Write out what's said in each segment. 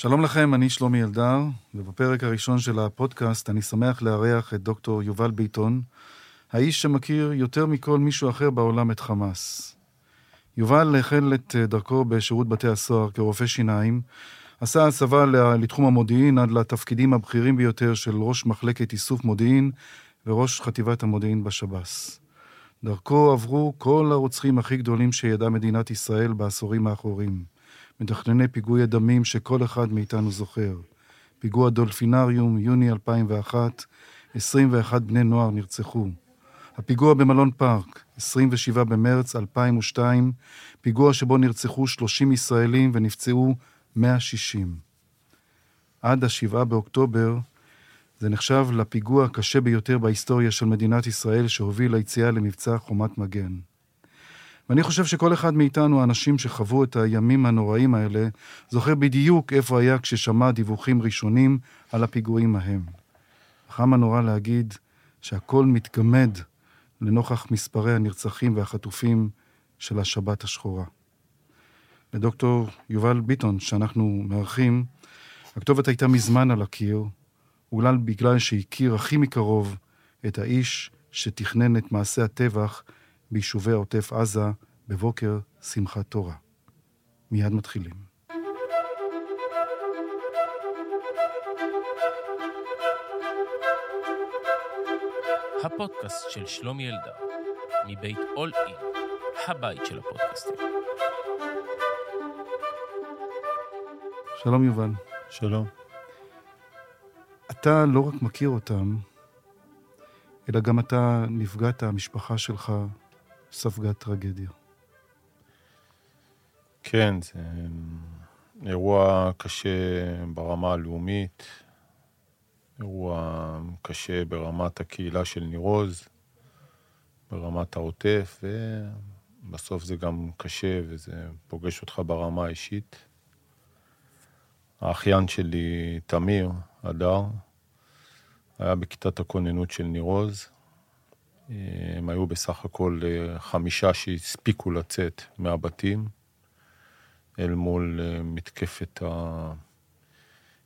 שלום לכם, אני שלומי אלדר, ובפרק הראשון של הפודקאסט אני שמח לארח את דוקטור יובל ביטון, האיש שמכיר יותר מכל מישהו אחר בעולם את חמאס. יובל החל את דרכו בשירות בתי הסוהר כרופא שיניים, עשה הסבה לתחום המודיעין עד לתפקידים הבכירים ביותר של ראש מחלקת איסוף מודיעין וראש חטיבת המודיעין בשב"ס. דרכו עברו כל הרוצחים הכי גדולים שידעה מדינת ישראל בעשורים האחרונים. מתכנני פיגועי דמים שכל אחד מאיתנו זוכר. פיגוע דולפינריום, יוני 2001, 21 בני נוער נרצחו. הפיגוע במלון פארק, 27 במרץ 2002, פיגוע שבו נרצחו 30 ישראלים ונפצעו 160. עד השבעה באוקטובר זה נחשב לפיגוע הקשה ביותר בהיסטוריה של מדינת ישראל שהוביל ליציאה למבצע חומת מגן. ואני חושב שכל אחד מאיתנו, האנשים שחוו את הימים הנוראים האלה, זוכר בדיוק איפה היה כששמע דיווחים ראשונים על הפיגועים ההם. כמה נורא להגיד שהכל מתגמד לנוכח מספרי הנרצחים והחטופים של השבת השחורה. לדוקטור יובל ביטון, שאנחנו מארחים, הכתובת הייתה מזמן על הקיר, אולי בגלל שהכיר הכי מקרוב את האיש שתכנן את מעשה הטבח ביישובי עוטף עזה בבוקר שמחת תורה. מיד מתחילים. הפודקאסט של שלומי אלדר, מבית אול אין, הבית של הפודקאסטים. שלום יובל. שלום. אתה לא רק מכיר אותם, אלא גם אתה נפגעת, המשפחה שלך ספגה טרגדיה. כן, זה אירוע קשה ברמה הלאומית, אירוע קשה ברמת הקהילה של ניר עוז, ברמת העוטף, ובסוף זה גם קשה וזה פוגש אותך ברמה האישית. האחיין שלי, תמיר, הדר, היה בכיתת הכוננות של ניר עוז. הם היו בסך הכל אה, חמישה שהספיקו לצאת מהבתים אל מול אה, מתקפת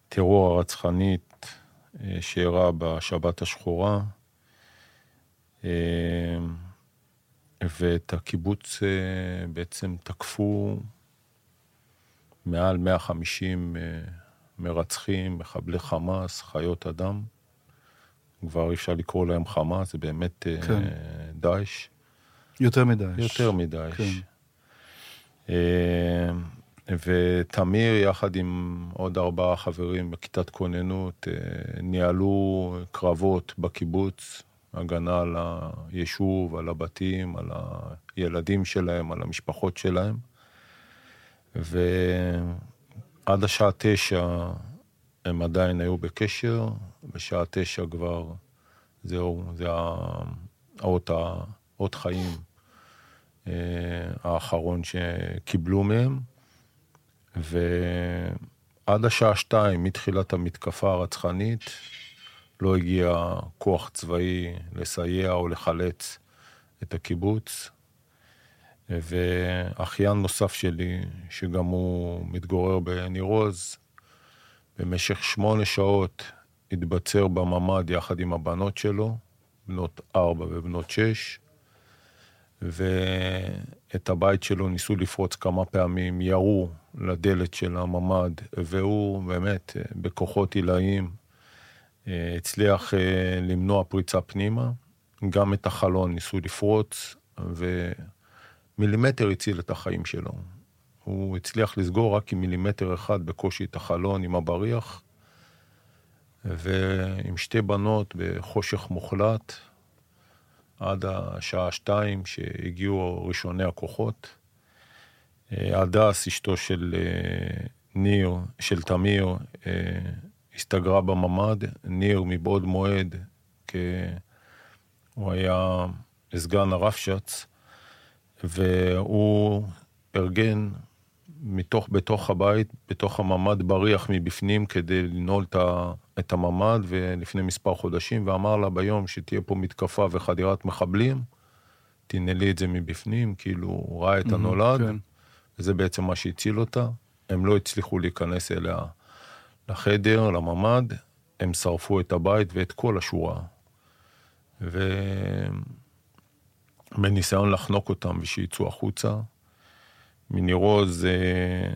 הטרור הרצחנית אה, שאירע בשבת השחורה. ואת הקיבוץ בעצם תקפו מעל 150 מרצחים, מחבלי חמאס, חיות אדם. כבר אי אפשר לקרוא להם חמאס, זה באמת אה, כן. דאעש. יותר מדאעש. יותר מדאעש. כן. אה, ותמיר, יחד עם עוד ארבעה חברים בכיתת כוננות, אה, ניהלו קרבות בקיבוץ, הגנה על היישוב, על הבתים, על הילדים שלהם, על המשפחות שלהם. ועד השעה תשע הם עדיין היו בקשר, בשעה תשע כבר זהו, זה האות, האות חיים אה, האחרון שקיבלו מהם. ועד השעה שתיים, מתחילת המתקפה הרצחנית, לא הגיע כוח צבאי לסייע או לחלץ את הקיבוץ. ואחיין נוסף שלי, שגם הוא מתגורר בניר עוז, במשך שמונה שעות התבצר בממ"ד יחד עם הבנות שלו, בנות ארבע ובנות שש, ואת הבית שלו ניסו לפרוץ כמה פעמים, ירו לדלת של הממ"ד, והוא באמת, בכוחות עילאיים, הצליח אה, למנוע פריצה פנימה. גם את החלון ניסו לפרוץ, ומילימטר הציל את החיים שלו. הוא הצליח לסגור רק עם מילימטר אחד בקושי את החלון עם הבריח, ועם שתי בנות בחושך מוחלט, עד השעה שתיים שהגיעו ראשוני הכוחות. הדס, אשתו של אה, ניר, של תמיר, אה, הסתגרה בממ"ד. ניר מבעוד מועד, כי הוא היה סגן הרבש"ץ, והוא ארגן מתוך, בתוך הבית, בתוך הממ"ד בריח מבפנים כדי לנעול את, הממ"ד, ולפני מספר חודשים, ואמר לה ביום שתהיה פה מתקפה וחדירת מחבלים, תנעלי את זה מבפנים, כאילו הוא ראה את הנולד, כן. וזה בעצם מה שהציל אותה. הם לא הצליחו להיכנס אליה לחדר, לממ"ד, הם שרפו את הבית ואת כל השורה. ובניסיון לחנוק אותם ושיצאו החוצה, מניר עוז אה,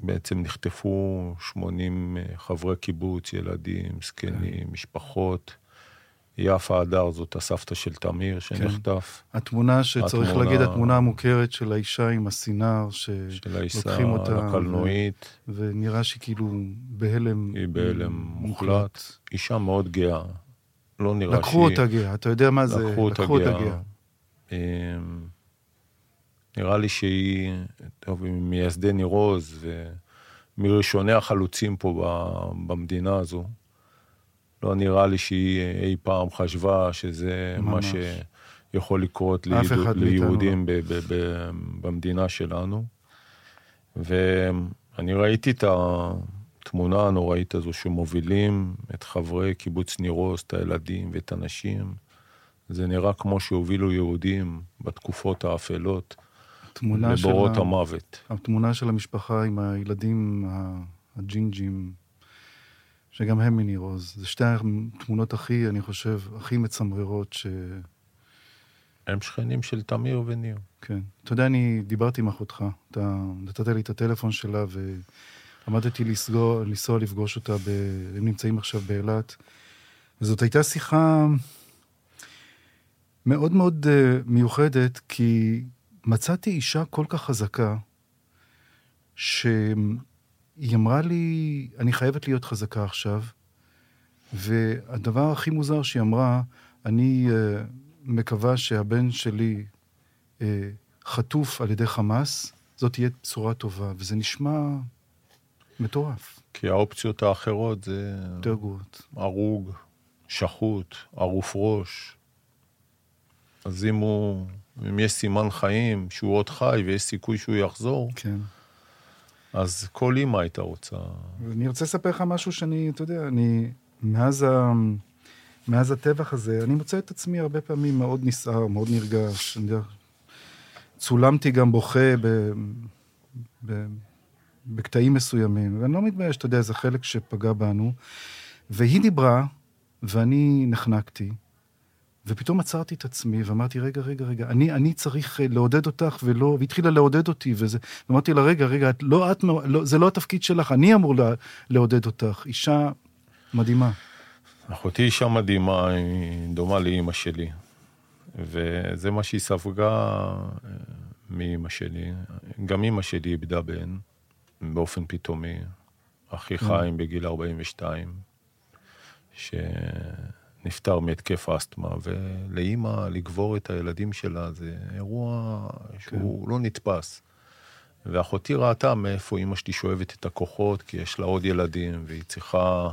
בעצם נחטפו 80 אה, חברי קיבוץ, ילדים, זקנים, משפחות. יפה הדר זאת הסבתא של תמיר שנחטף. התמונה שצריך התמונה- להגיד, התמונה המוכרת של האישה עם הסינר, של שלוקחים האישה אותה, הקלנועית, ונראה שהיא כאילו בהלם. היא בהלם מוחלט. אישה מאוד גאה. לא נראה לקחו שהיא... אותה גאה, אתה יודע מה זה? לקחו אותה לקחו אותה גאה. נראה לי שהיא, טוב, מייסדי ניר עוז, ומראשוני החלוצים פה במדינה הזו. לא נראה לי שהיא אי פעם חשבה שזה מה ממש. שיכול לקרות ליהוד- ליהודים ב- ב- ב- במדינה שלנו. ואני ראיתי את התמונה הנוראית הזו שמובילים את חברי קיבוץ ניר עוז, את הילדים ואת הנשים. זה נראה כמו שהובילו יהודים בתקופות האפלות תמונה של לבורות ה- המוות. התמונה של המשפחה עם הילדים הג'ינג'ים, שגם הם מניר עוז. זה שתי התמונות הכי, אני חושב, הכי מצמררות ש... הם שכנים של תמיר וניר. כן. אתה יודע, אני דיברתי עם אחותך, אתה נתת לי את הטלפון שלה ועמדתי לסגור, לנסוע לפגוש אותה, ב... הם נמצאים עכשיו באילת. וזאת הייתה שיחה מאוד מאוד uh, מיוחדת, כי מצאתי אישה כל כך חזקה, שהיא אמרה לי, אני חייבת להיות חזקה עכשיו, והדבר הכי מוזר שהיא אמרה, אני uh, מקווה שהבן שלי uh, חטוף על ידי חמאס, זאת תהיה בשורה טובה, וזה נשמע מטורף, כי האופציות האחרות זה יותר גרועות. הרוג, שחוט, ערוף ראש. אז אם הוא, אם יש סימן חיים, שהוא עוד חי ויש סיכוי שהוא יחזור, כן. אז כל אימא הייתה רוצה. ואני רוצה לספר לך משהו שאני, אתה יודע, אני, מאז, ה, מאז הטבח הזה, אני מוצא את עצמי הרבה פעמים מאוד נסער, מאוד נרגש. אני יודע, צולמתי גם בוכה ב, ב, בקטעים מסוימים, ואני לא מתבייש, אתה יודע, זה חלק שפגע בנו. והיא דיברה, ואני נחנקתי, ופתאום עצרתי את עצמי ואמרתי, רגע, רגע, רגע, אני, אני צריך אה, לעודד אותך ולא... והתחילה לעודד אותי, וזה... ואמרתי לה, רגע, רגע, את, לא את, לא, זה לא התפקיד שלך, אני אמור לה, לעודד אותך. אישה מדהימה. אחותי אישה מדהימה, היא דומה לאימא שלי. וזה מה שהיא ספגה אה, מאימא שלי. גם אימא שלי איבדה בן, באופן פתאומי. אחי חיים בגיל 42, שנפטר מהתקף אסתמה, ולאימא לגבור את הילדים שלה זה אירוע שהוא לא נתפס. ואחותי ראתה מאיפה אימא שלי שואבת את הכוחות, כי יש לה עוד ילדים, והיא צריכה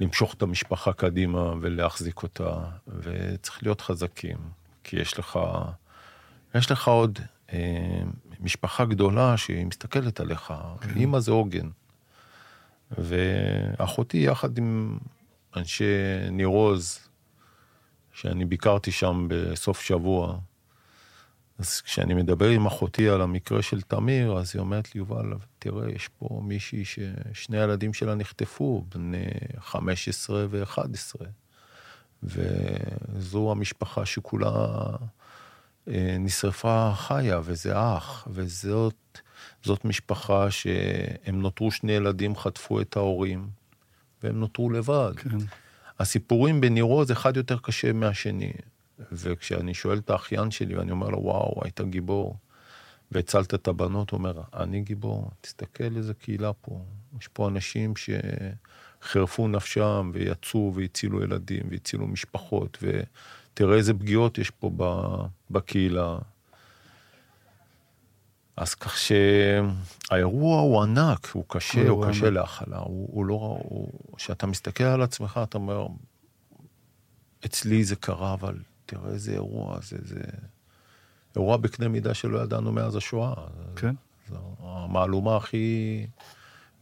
למשוך את המשפחה קדימה ולהחזיק אותה, וצריך להיות חזקים, כי יש לך, יש לך עוד אה, משפחה גדולה שהיא מסתכלת עליך, כן. אימא זה עוגן. ואחותי יחד עם אנשי ניר עוז, שאני ביקרתי שם בסוף שבוע, אז כשאני מדבר עם אחותי על המקרה של תמיר, אז היא אומרת לי, יובל, תראה, יש פה מישהי ששני הילדים שלה נחטפו, בני 15 ו-11, וזו המשפחה שכולה אה, נשרפה חיה, וזה אח, וזאת זאת משפחה שהם נותרו שני ילדים, חטפו את ההורים, והם נותרו לבד. כן. הסיפורים בניר עוז, אחד יותר קשה מהשני. וכשאני שואל את האחיין שלי, ואני אומר לו, וואו, היית גיבור, והצלת את הבנות, הוא אומר, אני גיבור, תסתכל איזה קהילה פה. יש פה אנשים שחירפו נפשם, ויצאו והצילו ילדים, והצילו משפחות, ותראה איזה פגיעות יש פה בקהילה. אז כך שהאירוע הוא ענק, הוא קשה, הוא קשה להכלה. הוא, הוא לא... כשאתה מסתכל על עצמך, אתה אומר, אצלי זה קרה, אבל תראה איזה אירוע, זה, זה אירוע בקנה מידה שלא ידענו מאז השואה. כן. זו המהלומה הכי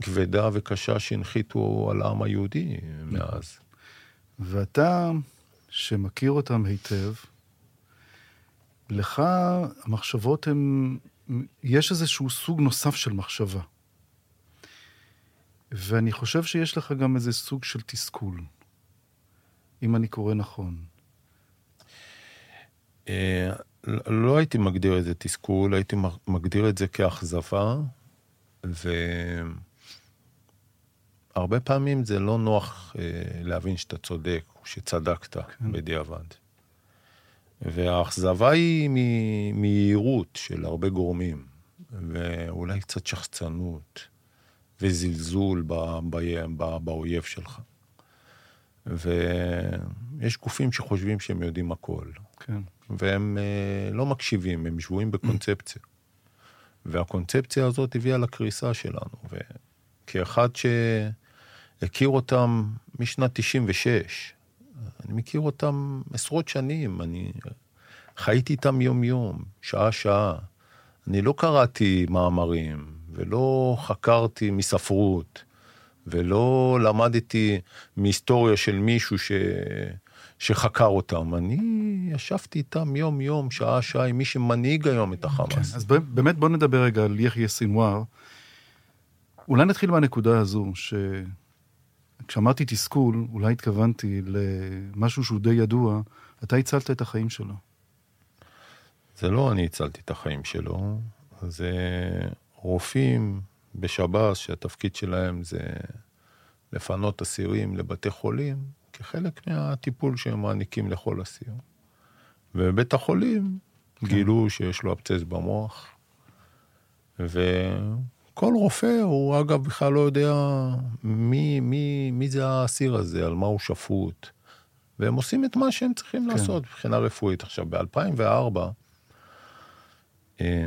כבדה וקשה שהנחיתו על העם היהודי מאז. ואתה, שמכיר אותם היטב, לך המחשבות הן... יש איזשהו סוג נוסף של מחשבה. ואני חושב שיש לך גם איזה סוג של תסכול, אם אני קורא נכון. אה, לא הייתי מגדיר את זה תסכול, הייתי מגדיר את זה כאכזבה, והרבה פעמים זה לא נוח אה, להבין שאתה צודק, שצדקת כן. בדיעבד. והאכזבה היא מיהירות של הרבה גורמים, ואולי קצת שחצנות וזלזול באויב שלך. ויש גופים שחושבים שהם יודעים הכל. כן. והם אה, לא מקשיבים, הם שבויים בקונספציה. והקונספציה הזאת הביאה לקריסה שלנו. וכאחד שהכיר אותם משנת 96, אני מכיר אותם עשרות שנים, אני חייתי איתם יום-יום, שעה-שעה. אני לא קראתי מאמרים, ולא חקרתי מספרות, ולא למדתי מהיסטוריה של מישהו ש... שחקר אותם. אני ישבתי איתם יום-יום, שעה-שעה, עם מי שמנהיג היום את החמאס. כן, אז באמת בוא נדבר רגע על יחיא סינואר. אולי נתחיל מהנקודה הזו, שכשאמרתי תסכול, אולי התכוונתי למשהו שהוא די ידוע, אתה הצלת את החיים שלו. זה לא אני הצלתי את החיים שלו, זה רופאים בשב"ס שהתפקיד שלהם זה לפנות אסירים לבתי חולים, כחלק מהטיפול שהם מעניקים לכל אסיר. ובבית החולים כן. גילו שיש לו אבצס במוח, וכל רופא, הוא אגב בכלל לא יודע מי, מי, מי זה האסיר הזה, על מה הוא שפוט, והם עושים את מה שהם צריכים כן. לעשות מבחינה רפואית. עכשיו, ב-2004, אה,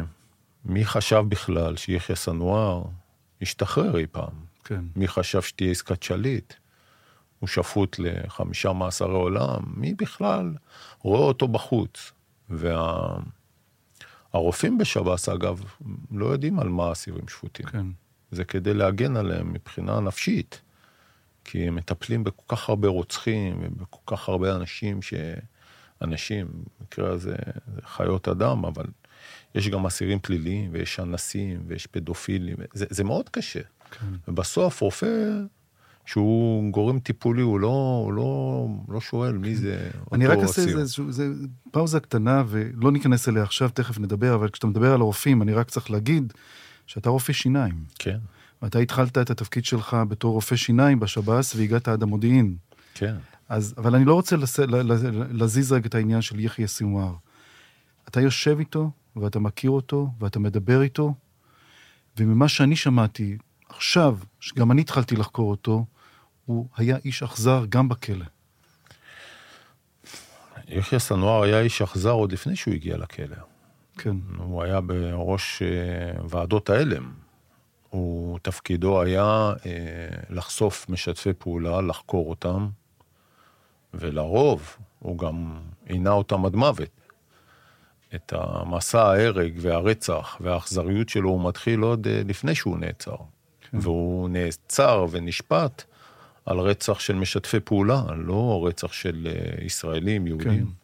מי חשב בכלל שיחיא סנואר ישתחרר אי פעם? כן. מי חשב שתהיה עסקת שליט? הוא שפוט לחמישה מאסרי עולם, מי בכלל רואה אותו בחוץ? והרופאים וה... בשב"ס, אגב, לא יודעים על מה האסירים שפוטים. כן. זה כדי להגן עליהם מבחינה נפשית, כי הם מטפלים בכל כך הרבה רוצחים ובכל כך הרבה אנשים ש... אנשים, במקרה הזה זה חיות אדם, אבל יש גם אסירים פליליים, ויש אנסים, ויש פדופילים, זה, זה מאוד קשה. כן. ובסוף רופא שהוא גורם טיפולי, הוא לא, הוא לא, לא שואל מי זה אותו. אני רק אעשה איזה זה פאוזה קטנה, ולא ניכנס אליה עכשיו, תכף נדבר, אבל כשאתה מדבר על הרופאים, אני רק צריך להגיד שאתה רופא שיניים. כן. ואתה התחלת את התפקיד שלך בתור רופא שיניים בשב"ס, והגעת עד המודיעין. כן. אז, אבל אני לא רוצה לס... להזיז רגע את העניין של יחיא סינואר. אתה יושב איתו, ואתה מכיר אותו, ואתה מדבר איתו, וממה שאני שמעתי עכשיו, שגם אני התחלתי לחקור אותו, הוא היה איש אכזר גם בכלא. יחיא סנואר היה איש אכזר עוד לפני שהוא הגיע לכלא. כן. הוא היה בראש אה, ועדות ההלם. הוא, תפקידו היה אה, לחשוף משתפי פעולה, לחקור אותם, ולרוב הוא גם עינה אותם עד מוות. את המסע ההרג והרצח והאכזריות שלו הוא מתחיל עוד אה, לפני שהוא נעצר. כן. והוא נעצר ונשפט על רצח של משתפי פעולה, לא רצח של אה, ישראלים, יהודים. כן.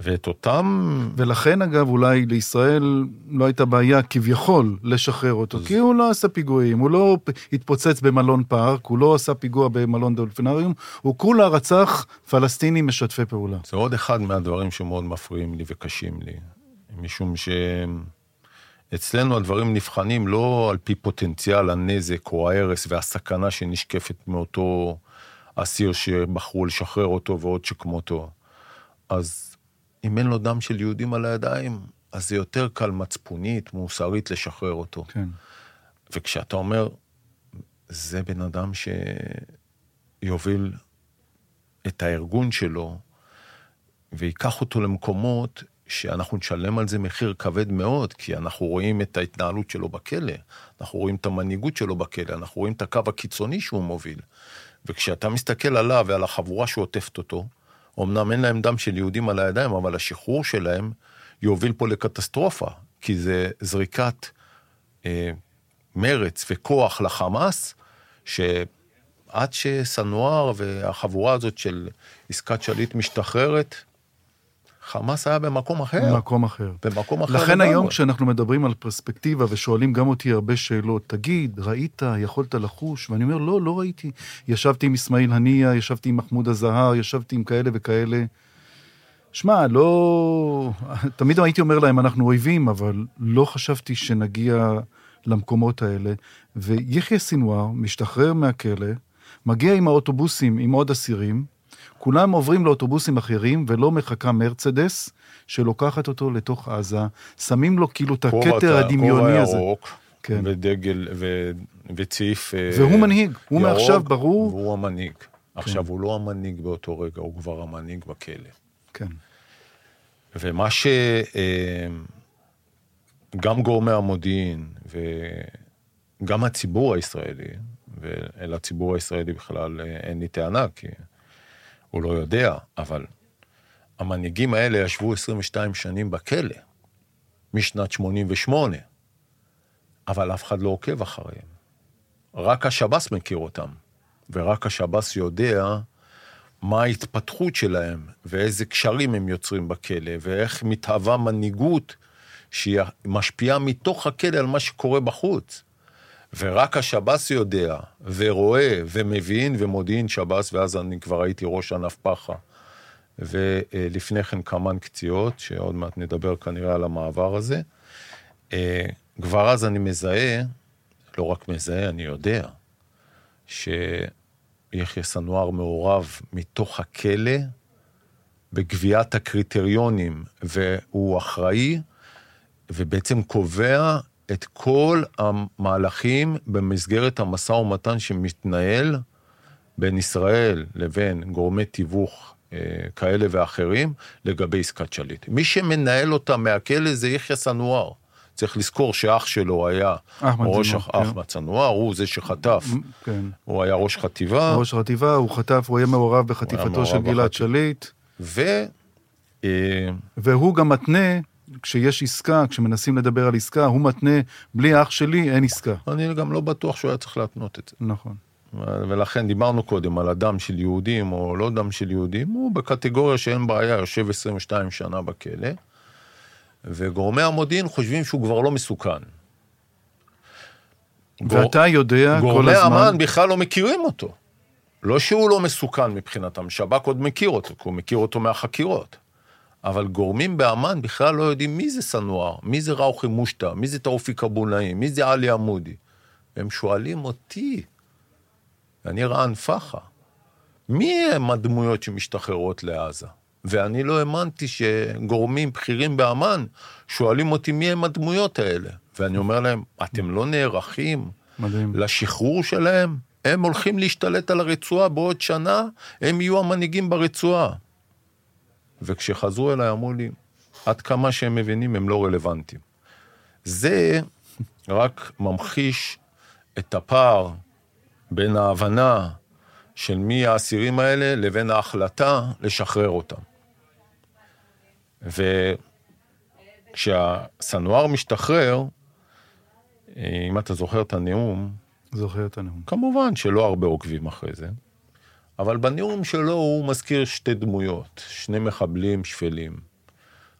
ואת אותם... ולכן, אגב, אולי לישראל לא הייתה בעיה כביכול לשחרר אותו, אז... כי הוא לא עשה פיגועים, הוא לא התפוצץ במלון פארק, הוא לא עשה פיגוע במלון דולפינריום, הוא כולה רצח פלסטינים משתפי פעולה. זה עוד אחד מהדברים שמאוד מפריעים לי וקשים לי, משום ש... אצלנו הדברים נבחנים לא על פי פוטנציאל הנזק או ההרס והסכנה שנשקפת מאותו אסיר שבחרו לשחרר אותו ועוד שכמותו. אז אם אין לו דם של יהודים על הידיים, אז זה יותר קל מצפונית, מוסרית, לשחרר אותו. כן. וכשאתה אומר, זה בן אדם שיוביל את הארגון שלו, ויקח אותו למקומות שאנחנו נשלם על זה מחיר כבד מאוד, כי אנחנו רואים את ההתנהלות שלו בכלא, אנחנו רואים את המנהיגות שלו בכלא, אנחנו רואים את הקו הקיצוני שהוא מוביל. וכשאתה מסתכל עליו ועל החבורה שעוטפת אותו, אמנם אין להם דם של יהודים על הידיים, אבל השחרור שלהם יוביל פה לקטסטרופה, כי זה זריקת אה, מרץ וכוח לחמאס, שעד שסנואר והחבורה הזאת של עסקת שליט משתחררת, חמאס היה במקום אחר. במקום אחר. במקום אחר לכן. היום כשאנחנו מדברים על פרספקטיבה ושואלים גם אותי הרבה שאלות, תגיד, ראית, יכולת לחוש? ואני אומר, לא, לא ראיתי. ישבתי עם אסמאעיל הנייה, ישבתי עם מחמוד הזהר, ישבתי עם כאלה וכאלה. שמע, לא... תמיד הייתי אומר להם, אנחנו אויבים, אבל לא חשבתי שנגיע למקומות האלה. ויחיא סינואר משתחרר מהכלא, מגיע עם האוטובוסים עם עוד אסירים, כולם עוברים לאוטובוסים אחרים, ולא מחכה מרצדס שלוקחת אותו לתוך עזה, שמים לו כאילו את הכתר הדמיוני הזה. ירוק, כן. ודגל, ו... וצעיף... אה, והוא מנהיג, הוא ירוק, מעכשיו ברור. כן. והוא המנהיג. עכשיו, הוא לא המנהיג באותו רגע, הוא כבר המנהיג בכלא. כן, ומה ש... אה, גם גורמי המודיעין וגם הציבור הישראלי, ואל הציבור הישראלי בכלל אה, אין לי טענה, כי הוא לא יודע, אבל המנהיגים האלה ישבו 22 שנים בכלא, משנת 88, אבל אף אחד לא עוקב אחריהם. רק השב"ס מכיר אותם, ורק השב"ס יודע מה ההתפתחות שלהם, ואיזה קשרים הם יוצרים בכלא, ואיך מתהווה מנהיגות שהיא משפיעה מתוך הכלא על מה שקורה בחוץ. ורק השב"ס יודע, ורואה, ומבין, ומודיעין שב"ס, ואז אני כבר הייתי ראש ענף פח"ע. ולפני כן קמ"ן קציעות, שעוד מעט נדבר כנראה על המעבר הזה. אה, כבר אז אני מזהה, לא רק מזהה, אני יודע, שיחיא סנואר מעורב מתוך הכלא בקביעת הקריטריונים, והוא אחראי, ובעצם קובע את כל המהלכים במסגרת המשא ומתן שמתנהל בין ישראל לבין גורמי תיווך אה, כאלה ואחרים לגבי עסקת שליט. מי שמנהל אותה מהכלא זה יחיא סנואר. צריך לזכור שאח שלו היה אחמד ראש סנואר, אח- כן. אחמד סנואר, הוא זה שחטף, כן. הוא היה ראש חטיבה, ראש חטיבה, הוא חטף, הוא היה מעורב בחטיפתו מעורב של גלעד. שליט, ו... אה, והוא גם מתנה, כשיש עסקה, כשמנסים לדבר על עסקה, הוא מתנה, בלי אח שלי אין עסקה. אני גם לא בטוח שהוא היה צריך להתנות את זה. נכון. ולכן דיברנו קודם על הדם של יהודים או לא דם של יהודים, הוא בקטגוריה שאין בעיה, יושב 22 שנה בכלא, וגורמי המודיעין חושבים שהוא כבר לא מסוכן. ואתה יודע כל גורמי הזמן... אמ"ן בכלל לא מכירים אותו. לא שהוא לא מסוכן מבחינתם, שב"כ עוד מכיר אותו, כי הוא מכיר אותו מהחקירות. אבל גורמים באמ"ן בכלל לא יודעים מי זה סנואר, מי זה ראוכי מושטה, מי זה תאופיק אבו נעים, מי זה עלי עמודי. הם שואלים אותי, אני רען פח"ע, מי הם הדמויות שמשתחררות לעזה? ואני לא האמנתי שגורמים בכירים באמ"ן שואלים אותי מי הם הדמויות האלה. ואני אומר להם, אתם לא נערכים מדהים. לשחרור שלהם? הם הולכים להשתלט על הרצועה בעוד שנה, הם יהיו המנהיגים ברצועה. וכשחזרו אליי אמרו לי, עד כמה שהם מבינים הם לא רלוונטיים. זה רק ממחיש את הפער בין ההבנה של מי האסירים האלה לבין ההחלטה לשחרר אותם. וכשהסנואר משתחרר, אם אתה זוכר את הנאום, זוכר את הנאום. כמובן שלא הרבה עוקבים אחרי זה, אבל בנאום שלו הוא מזכיר שתי דמויות, שני מחבלים שפלים,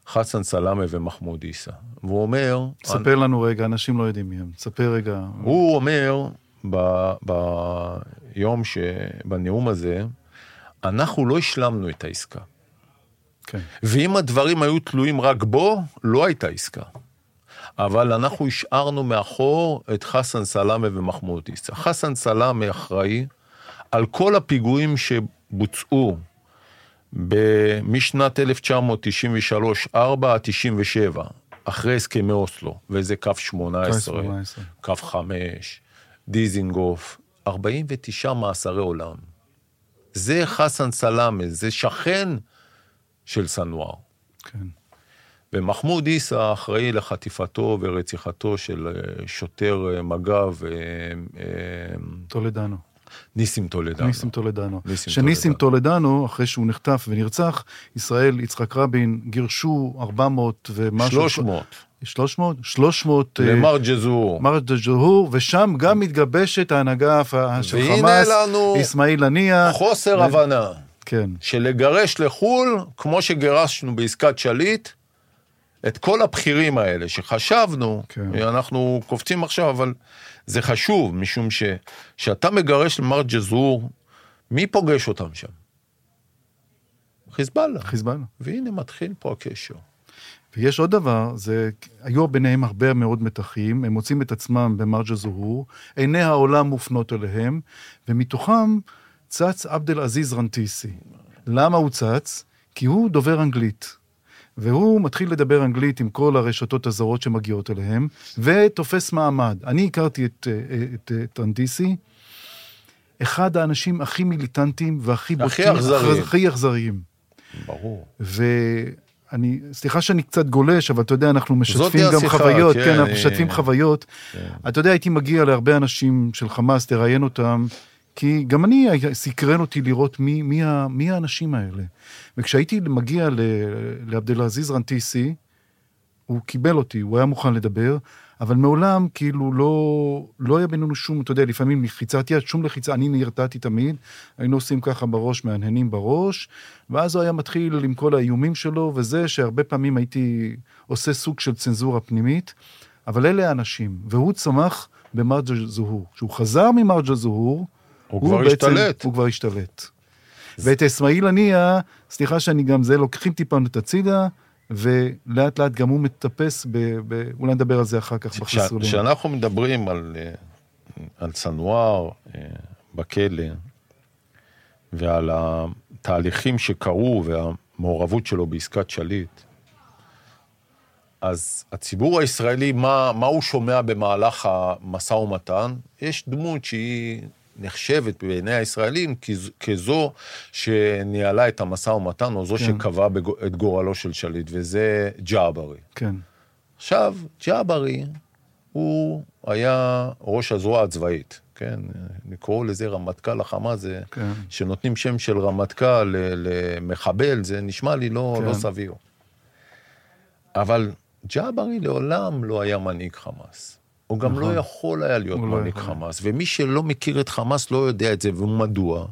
חסן סלאמה ומחמוד עיסא. והוא אומר, ספר לנו רגע, אנשים לא יודעים מי הם. ספר רגע. הוא אומר ב, ביום ש... בנאום הזה, אנחנו לא השלמנו את העסקה. כן. ואם הדברים היו תלויים רק בו, לא הייתה עסקה. אבל אנחנו השארנו מאחור את חסן סלאמה ומחמוד עיסא. חסן סלאמה אחראי על כל הפיגועים שבוצעו משנת 1993-4 עד 97, אחרי הסכמי אוסלו, וזה קו 18, קו 18. קו 5, דיזינגוף, 49 מאסרי עולם. זה חסן סלאמה, זה שכן של סנואר. כן. ומחמוד עיסא אחראי לחטיפתו ורציחתו של אה, שוטר אה, מג"ב, אה, טולדנו. ניסים טולדנו. ניסים טולדנו. ניסים שניסים טולדנו, אחרי שהוא נחטף ונרצח, ישראל, יצחק רבין, גירשו 400 ומשהו. 300. 300? 300. אה, למר ג'זור. מרד ג'הור, ושם גם מתגבשת ההנהגה של והנה חמאס, לנו אסמאעיל הנייה. חוסר ו- הבנה. כן, שלגרש לחו"ל, כמו שגירשנו בעסקת שליט, את כל הבכירים האלה שחשבנו, כן. אנחנו קופצים עכשיו, אבל זה חשוב, משום שכשאתה מגרש למר ג'זור, מי פוגש אותם שם? חיזבאללה. חיזבאללה. והנה מתחיל פה הקשר. ויש עוד דבר, זה, היו ביניהם הרבה מאוד מתחים, הם מוצאים את עצמם במרג'ה זוהור, עיני העולם מופנות אליהם, ומתוכם צץ עבד אל עזיז רנטיסי. למה הוא צץ? כי הוא דובר אנגלית. והוא מתחיל לדבר אנגלית עם כל הרשתות הזרות שמגיעות אליהם, ותופס מעמד. אני הכרתי את, אה, את, את רנטיסי, אחד האנשים הכי מיליטנטיים והכי הכי אכזריים. הכי אכזריים. ברור. ואני, סליחה שאני קצת גולש, אבל אתה יודע, אנחנו משתפים גם השיחה, חוויות, כן, כן, אנחנו אני- משתפים חוויות. כן. אתה יודע, הייתי מגיע להרבה אנשים של חמאס, תראיין אותם, כי גם אני, סקרן אותי לראות מי, מי, ה- מי האנשים האלה. וכשהייתי מגיע ל- לעבד אל-עזיז רנטיסי, הוא קיבל אותי, הוא היה מוכן לדבר, אבל מעולם כאילו לא, לא היה בינינו שום, אתה יודע, לפעמים לחיצת יד, שום לחיצה, אני נרתעתי תמיד, היינו עושים ככה בראש, מהנהנים בראש, ואז הוא היה מתחיל עם כל האיומים שלו, וזה שהרבה פעמים הייתי עושה סוג של צנזורה פנימית, אבל אלה האנשים, והוא צמח במרג'ה זוהור. כשהוא חזר ממרג'ה זוהור, הוא כבר השתלט. הוא כבר השתלט. ואת אסמאעיל הנייה, סליחה שאני גם זה, לוקחים טיפונת הצידה, ולאט לאט גם הוא מטפס, ב, ב, אולי נדבר על זה אחר כך בחיסולים. כשאנחנו מדברים על, אה, על סנואר אה, בכלא, ועל התהליכים שקרו והמעורבות שלו בעסקת שליט, אז הציבור הישראלי, מה, מה הוא שומע במהלך המשא ומתן? יש דמות שהיא נחשבת בעיני הישראלים כז- כזו שניהלה את המשא ומתן, או זו כן. שקבעה את גורלו של שליט, וזה ג'עברי. כן, עכשיו, ג'עברי, הוא היה ראש הזרוע הצבאית, כן? לקרוא לזה רמטכ"ל החמאס, זה... כן. שנותנים שם של רמטכ"ל למחבל, זה נשמע לי לא, כן. לא סביר. אבל ג'עברי לעולם לא היה מנהיג חמאס. הוא גם נכון. לא יכול היה להיות לא מנהיג יכול. חמאס, ומי שלא מכיר את חמאס לא יודע את זה, ומדוע?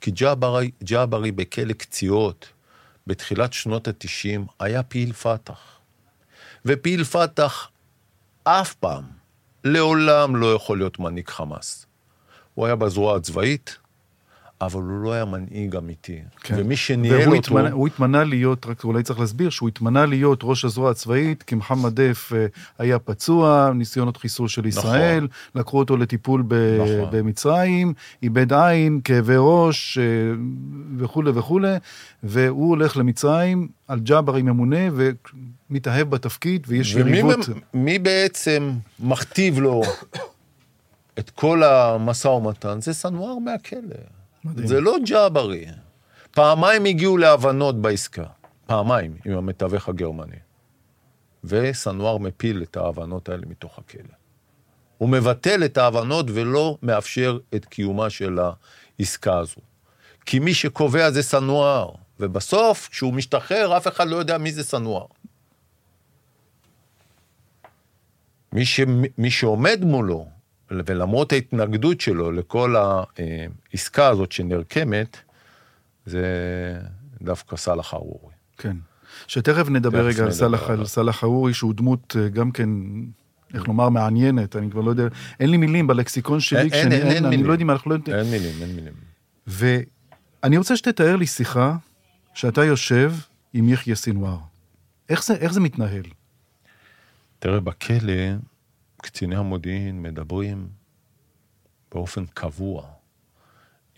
כי ג'עברי, ג'עברי בכלא קציעות בתחילת שנות ה-90 היה פעיל פת"ח. ופעיל פת"ח אף פעם, לעולם לא יכול להיות מנהיג חמאס. הוא היה בזרוע הצבאית, אבל הוא לא היה מנהיג אמיתי. כן. ומי שניהל אותו... התמנה, הוא התמנה להיות, רק אולי צריך להסביר, שהוא התמנה להיות ראש הזרוע הצבאית, כי מוחמד דף אה, היה פצוע, ניסיונות חיסול של ישראל, לקחו אותו לטיפול ב- נכון. במצרים, איבד עין, כאבי ראש אה, וכולי וכולי, והוא הולך למצרים, על ג'עברי ממונה ומתאהב בתפקיד, ויש ומי יריבות. מ- מי בעצם מכתיב לו את כל המשא ומתן? זה סנואר מהכלא. מדהים. זה לא ג'עברי. פעמיים הגיעו להבנות בעסקה. פעמיים, עם המתווך הגרמני. וסנואר מפיל את ההבנות האלה מתוך הכלא. הוא מבטל את ההבנות ולא מאפשר את קיומה של העסקה הזו. כי מי שקובע זה סנואר, ובסוף, כשהוא משתחרר, אף אחד לא יודע מי זה סנואר. מי, ש... מי שעומד מולו, ולמרות ההתנגדות שלו לכל העסקה הזאת שנרקמת, זה דווקא סאלח ארורי. כן. שתכף נדבר רגע על סאלח-. על סאלח חאורי, שהוא דמות אה, גם כן, איך לומר, מעניינת, אני כבר לא יודע, אין לי מילים בלקסיקון שלי, אין- כשאני, אין- אין אני מילים. לא יודעים, אנחנו לא יודעים. אין מילים, אין מילים. ואני רוצה שתתאר לי שיחה שאתה יושב עם יחיא סינואר. איך זה, איך זה מתנהל? תראה, בכלא, קציני המודיעין מדברים באופן קבוע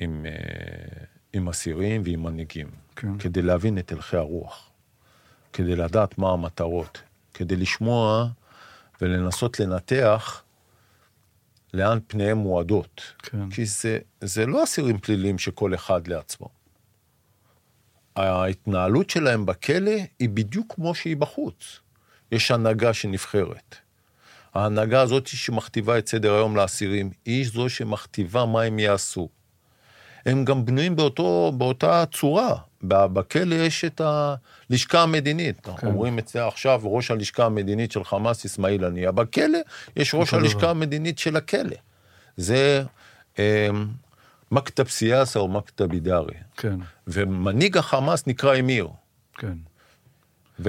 עם, אה, עם אסירים ועם מנהיגים, כן. כדי להבין את הלכי הרוח, כדי לדעת מה המטרות, כדי לשמוע ולנסות לנתח לאן פניהם מועדות. כן. כי זה, זה לא אסירים פליליים שכל אחד לעצמו. ההתנהלות שלהם בכלא היא בדיוק כמו שהיא בחוץ. יש הנהגה שנבחרת. ההנהגה הזאת שמכתיבה את סדר היום לאסירים, היא זו שמכתיבה מה הם יעשו. הם גם בנויים באותו, באותה צורה. בכלא יש את הלשכה המדינית. כן. אנחנו אומרים את זה עכשיו, ראש הלשכה המדינית של חמאס, אסמאעיל הנייה. בכלא יש ראש אותו דבר. הלשכה המדינית של הכלא. זה... אמ, מקטב סיאסה או מקטב אידארי. כן, ומנהיג החמאס נקרא אמיר. כן.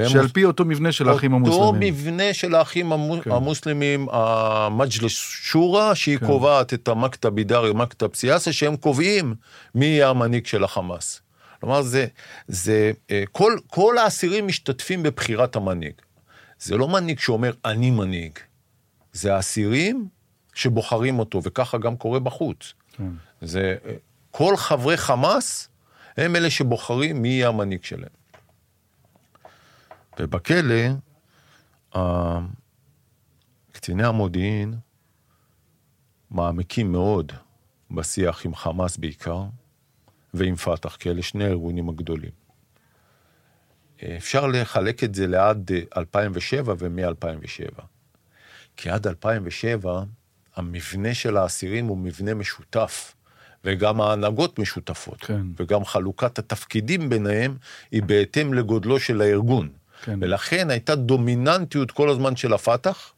שעל פי אותו מבנה של האחים אותו המוסלמים. מבנה של האחים כן. המוסלמים, המג'לס שורה, שהיא כן. קובעת את המקטב בידארי, מקטב סיאסה, שהם קובעים מי יהיה המנהיג של החמאס. כלומר, זה, זה, אה, כל, כל האסירים משתתפים בבחירת המנהיג. זה לא מנהיג שאומר, אני מנהיג. זה האסירים שבוחרים אותו, וככה גם קורה בחוץ. כן. זה, אה, כל חברי חמאס הם אלה שבוחרים מי יהיה המנהיג שלהם. ובכלא, קציני המודיעין מעמיקים מאוד בשיח עם חמאס בעיקר, ועם פת"ח, כי אלה שני הארגונים הגדולים. אפשר לחלק את זה לעד אה, 2007 ומ-2007. כי עד 2007, המבנה של האסירים הוא מבנה משותף, וגם ההנהגות משותפות. כן. וגם חלוקת התפקידים ביניהם היא בהתאם לגודלו של הארגון. כן. ולכן הייתה דומיננטיות כל הזמן של הפת"ח,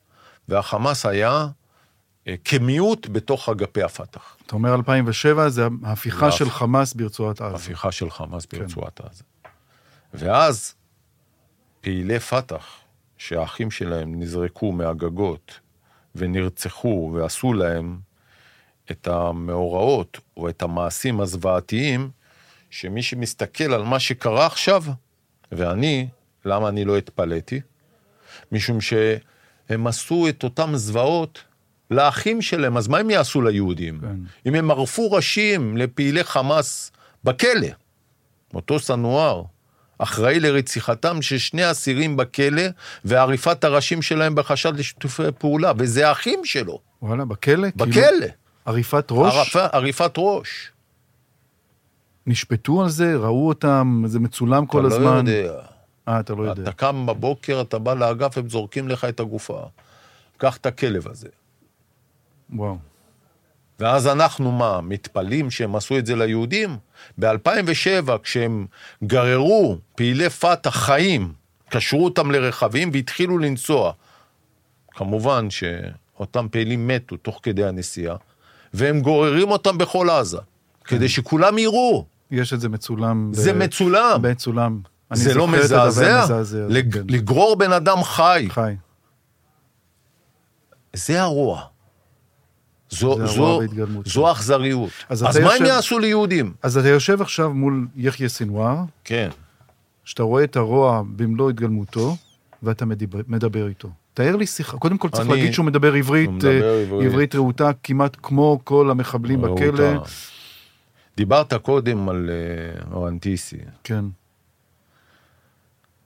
והחמאס היה אה, כמיעוט בתוך אגפי הפת"ח. אתה אומר 2007 זה ההפיכה זה של חמאס ברצועת עזה. הפיכה של חמאס כן. ברצועת עזה. ואז פעילי פת"ח, שהאחים שלהם נזרקו מהגגות ונרצחו ועשו להם את המאורעות או את המעשים הזוועתיים, שמי שמסתכל על מה שקרה עכשיו, ואני, למה אני לא התפלאתי? משום שהם עשו את אותם זוועות לאחים שלהם, אז מה הם יעשו ליהודים? כן. אם הם ערפו ראשים לפעילי חמאס בכלא, אותו סנואר, אחראי לרציחתם של שני אסירים בכלא ועריפת הראשים שלהם בחשד לשיתופי פעולה, וזה האחים שלו, וואלה, בכלא? כאילו, בכלא, עריפת ראש? ערפה, עריפת ראש. נשפטו על זה? ראו אותם? זה מצולם כל אתה הזמן? לא יודע. אה, אתה לא יודע. אתה קם בבוקר, אתה בא לאגף, הם זורקים לך את הגופה. קח את הכלב הזה. וואו. ואז אנחנו מה, מתפלאים שהם עשו את זה ליהודים? ב-2007, כשהם גררו פעילי פת"ח חיים, קשרו אותם לרכבים והתחילו לנסוע. כמובן שאותם פעילים מתו תוך כדי הנסיעה, והם גוררים אותם בכל עזה, כדי שכולם יראו. יש את זה מצולם. ב- זה מצולם. מצולם. זה לא מזעזע? לג- כן. לגרור בן אדם חי. חי. זה הרוע. זו, זה זו, הרוע. זו אכזריות. אז אז, מה הם יושב- יעשו ליהודים? אז אתה יושב עכשיו מול יחיא סנוואר, כן. שאתה רואה את הרוע במלוא התגלמותו, ואתה מדבר, מדבר איתו. תאר לי שיחה, קודם כל צריך אני- להגיד שהוא מדבר עברית, מדבר אה, עברית. עברית רהוטה, כמעט כמו כל המחבלים בכלא. רהוטה. דיברת קודם על אה, אורנטיסי, כן,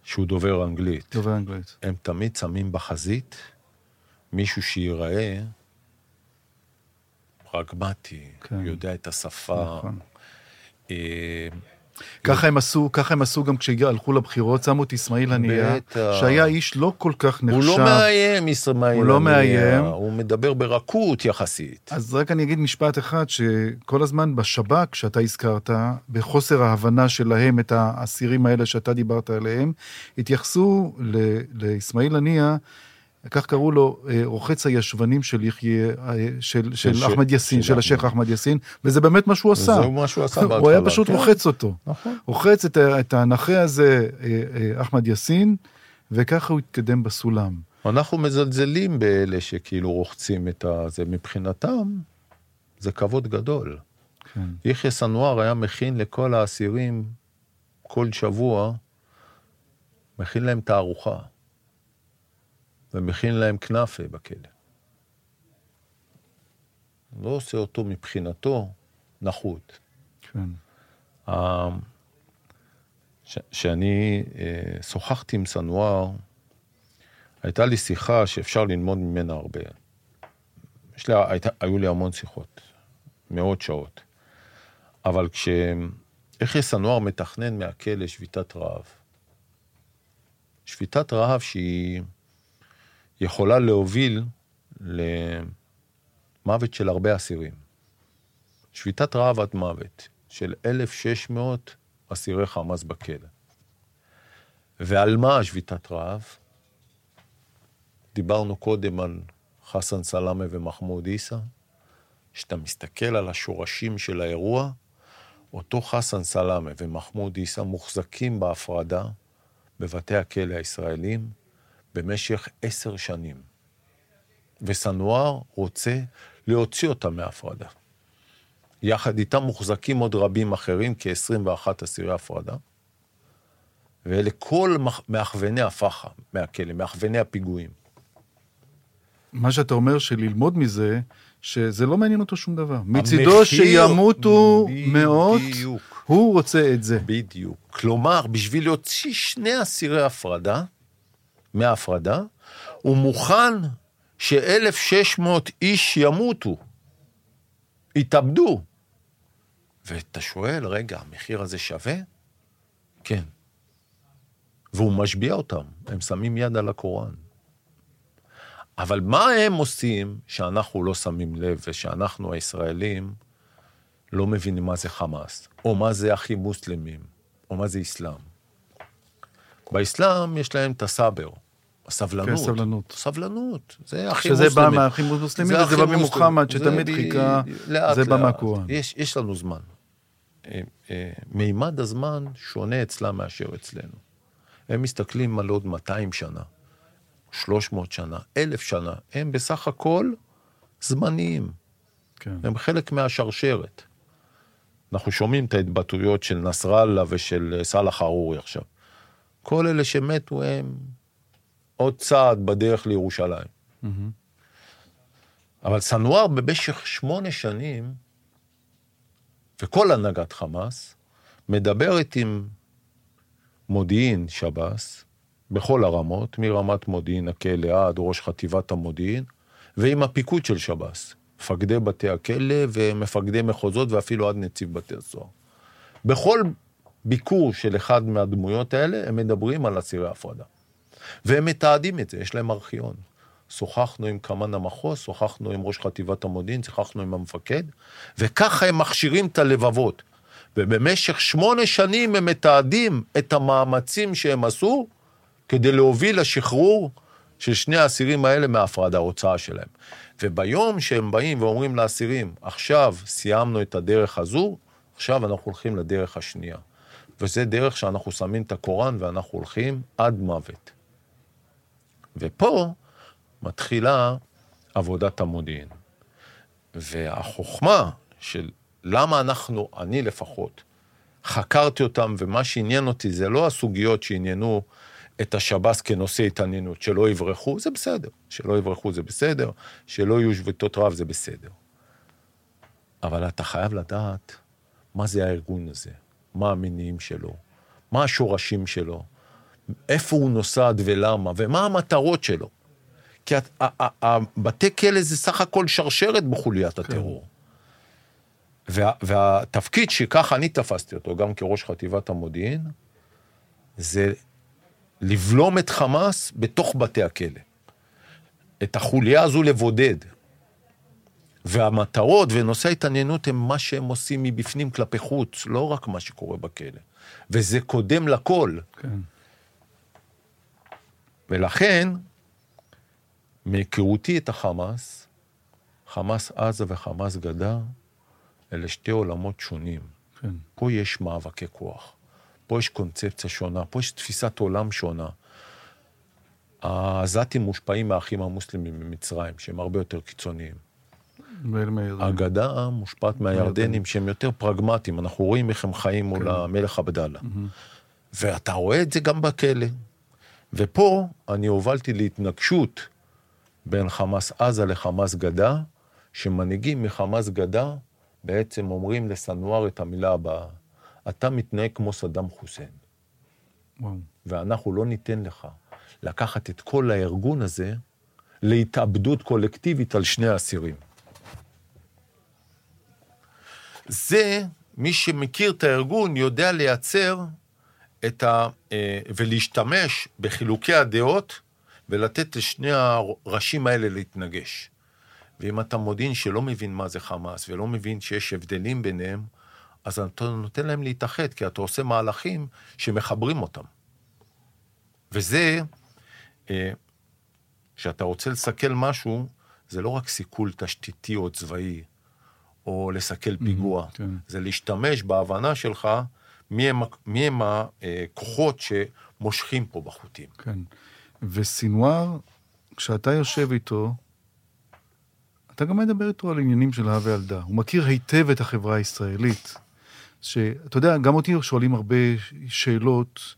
שהוא דובר אנגלית. דובר אנגלית. הם תמיד שמים בחזית מישהו שייראה פרגמטי, כן. יודע את השפה. נכון. ככה הם עשו, ככה הם עשו גם כשהלכו לבחירות, שמו את אסמאעיל הנייה. שהיה איש לא כל כך נחשב. הוא לא מאיים, אסמאעיל. הוא לא הנייה, מאיים. הוא מדבר ברכות יחסית. אז רק אני אגיד משפט אחד, שכל הזמן בשב"כ, שאתה הזכרת, בחוסר ההבנה שלהם את האסירים האלה שאתה דיברת עליהם, התייחסו לאסמאעיל הנייה, כך קראו לו, אה, רוחץ הישבנים של יחיא, אה, של, של ש- אחמד יאסין, של השייח אחמד יאסין, וזה באמת מה שהוא עשה. זה מה שהוא עשה בהתחלה. הוא היה פשוט כן. רוחץ אותו. נכון. רוחץ את, את הנכה הזה, אה, אחמד יאסין, וככה הוא התקדם בסולם. אנחנו מזלזלים באלה שכאילו רוחצים את הזה. מבחינתם, זה כבוד גדול. כן. יחיא סנואר היה מכין לכל האסירים כל שבוע, מכין להם תערוכה. ומכין להם כנאפה בכלא. לא עושה אותו מבחינתו נחות. כן. ה- ש- שאני אה, שוחחתי עם סנואר, הייתה לי שיחה שאפשר ללמוד ממנה הרבה. יש לי, הייתה, היו לי המון שיחות, מאות שעות. אבל כשיחיא סנואר מתכנן מהכלא שביתת רעב, שביתת רעב שהיא יכולה להוביל למוות של הרבה אסירים. שביתת רעב עד מוות של 1,600 אסירי חמאס בכלא. ועל מה השביתת רעב? דיברנו קודם על חסן סלאמה ומחמוד עיסא, כשאתה מסתכל על השורשים של האירוע, אותו חסן סלאמה ומחמוד עיסא מוחזקים בהפרדה בבתי הכלא הישראלים במשך עשר שנים. וסנואר רוצה להוציא אותם מההפרדה. יחד איתם מוחזקים עוד רבים אחרים, כ-21 אסירי הפרדה. ואלה כל מאכווני הפח"ע מהכלא, מאכווני הפיגועים. מה שאתה אומר, שללמוד מזה, שזה לא מעניין אותו שום דבר. מצידו שימותו מאות, הוא רוצה את זה. בדיוק. כלומר, בשביל להוציא שני אסירי הפרדה, מההפרדה, הוא מוכן ש-1,600 איש ימותו, יתאבדו. ואתה שואל, רגע, המחיר הזה שווה? כן. והוא משביע אותם, הם שמים יד על הקוראן. אבל מה הם עושים שאנחנו לא שמים לב, ושאנחנו הישראלים לא מבינים מה זה חמאס, או מה זה אחים מוסלמים, או מה זה אסלאם? באסלאם יש להם את הסבר, הסבלנות. כן, סבלנות. סבלנות, זה אחים מוסלמים. שזה בא מהאחים מוסלמים, וזה בא ממוחמד, שתמיד חיכה, זה בא מהקוראן. יש, יש לנו זמן. אה, אה, מימד הזמן שונה אצלם מאשר אצלנו. הם מסתכלים על עוד 200 שנה. 300 שנה, 1,000 שנה, הם בסך הכל זמניים. כן. הם חלק מהשרשרת. אנחנו שומעים את ההתבטאויות של נסראללה ושל סאלח ארורי עכשיו. כל אלה שמתו הם עוד צעד בדרך לירושלים. Mm-hmm. אבל סנואר במשך שמונה שנים, וכל הנהגת חמאס, מדברת עם מודיעין שב"ס, בכל הרמות, מרמת מודיעין הכלא עד ראש חטיבת המודיעין, ועם הפיקוד של שב"ס, מפקדי בתי הכלא ומפקדי מחוזות ואפילו עד נציב בתי הסוהר. בכל ביקור של אחד מהדמויות האלה, הם מדברים על אסירי הפרדה. והם מתעדים את זה, יש להם ארכיון. שוחחנו עם קמ"ן המחוז, שוחחנו עם ראש חטיבת המודיעין, שוחחנו עם המפקד, וככה הם מכשירים את הלבבות. ובמשך שמונה שנים הם מתעדים את המאמצים שהם עשו כדי להוביל לשחרור של שני האסירים האלה מההפרדה, ההוצאה שלהם. וביום שהם באים ואומרים לאסירים, עכשיו סיימנו את הדרך הזו, עכשיו אנחנו הולכים לדרך השנייה. וזה דרך שאנחנו שמים את הקוראן ואנחנו הולכים עד מוות. ופה מתחילה עבודת המודיעין. והחוכמה של למה אנחנו, אני לפחות, חקרתי אותם, ומה שעניין אותי זה לא הסוגיות שעניינו את השב"ס כנושא התעניינות, שלא יברחו, זה בסדר. שלא יברחו זה בסדר, שלא יהיו שביתות רב זה בסדר. אבל אתה חייב לדעת מה זה הארגון הזה, מה המניעים שלו, מה השורשים שלו, איפה הוא נוסד ולמה, ומה המטרות שלו. כי הבתי כלא זה סך הכל שרשרת בחוליית כן. הטרור. וה, והתפקיד שככה אני תפסתי אותו, גם כראש חטיבת המודיעין, זה לבלום את חמאס בתוך בתי הכלא. את החוליה הזו לבודד. והמטרות ונושא ההתעניינות הם מה שהם עושים מבפנים כלפי חוץ, לא רק מה שקורה בכלא. וזה קודם לכל. כן. ולכן, מהיכרותי את החמאס, חמאס עזה וחמאס גדה, אלה שתי עולמות שונים. כן. פה יש מאבקי כוח. פה יש קונספציה שונה, פה יש תפיסת עולם שונה. העזתים מושפעים מהאחים המוסלמים ממצרים, שהם הרבה יותר קיצוניים. הגדה מושפעת מהירדנים, שהם יותר פרגמטיים. אנחנו רואים איך הם חיים מול כן. המלך עבדאללה. ואתה רואה את זה גם בכלא. ופה אני הובלתי להתנגשות בין חמאס עזה לחמאס גדה, שמנהיגים מחמאס גדה בעצם אומרים לסנואר את המילה הבאה, אתה מתנהג כמו סדאם חוסיין. וואו. ואנחנו לא ניתן לך לקחת את כל הארגון הזה להתאבדות קולקטיבית על שני האסירים. זה, מי שמכיר את הארגון יודע לייצר את ה... אה, ולהשתמש בחילוקי הדעות ולתת לשני הראשים האלה להתנגש. ואם אתה מודיעין שלא מבין מה זה חמאס ולא מבין שיש הבדלים ביניהם, אז אתה נותן להם להתאחד, כי אתה עושה מהלכים שמחברים אותם. וזה, כשאתה אה, רוצה לסכל משהו, זה לא רק סיכול תשתיתי או צבאי, או לסכל פיגוע. כן. זה להשתמש בהבנה שלך מי הם, מי הם הכוחות שמושכים פה בחוטים. כן. וסינואר, כשאתה יושב איתו, אתה גם מדבר איתו על עניינים של אהבה ילדה. הוא מכיר היטב את החברה הישראלית. שאתה יודע, גם אותי שואלים הרבה שאלות,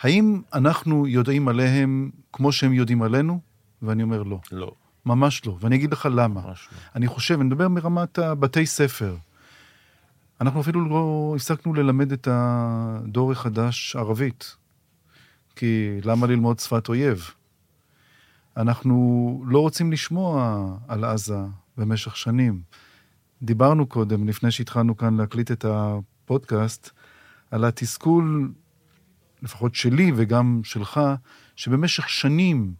האם אנחנו יודעים עליהם כמו שהם יודעים עלינו? ואני אומר לא. לא, ממש לא, ואני אגיד לך למה. ממש לא. אני חושב, אני מדבר מרמת הבתי ספר. אנחנו אפילו לא הפסקנו ללמד את הדור החדש ערבית. כי למה ללמוד שפת אויב? אנחנו לא רוצים לשמוע על עזה במשך שנים. דיברנו קודם, לפני שהתחלנו כאן להקליט את הפודקאסט, על התסכול, לפחות שלי וגם שלך, שבמשך שנים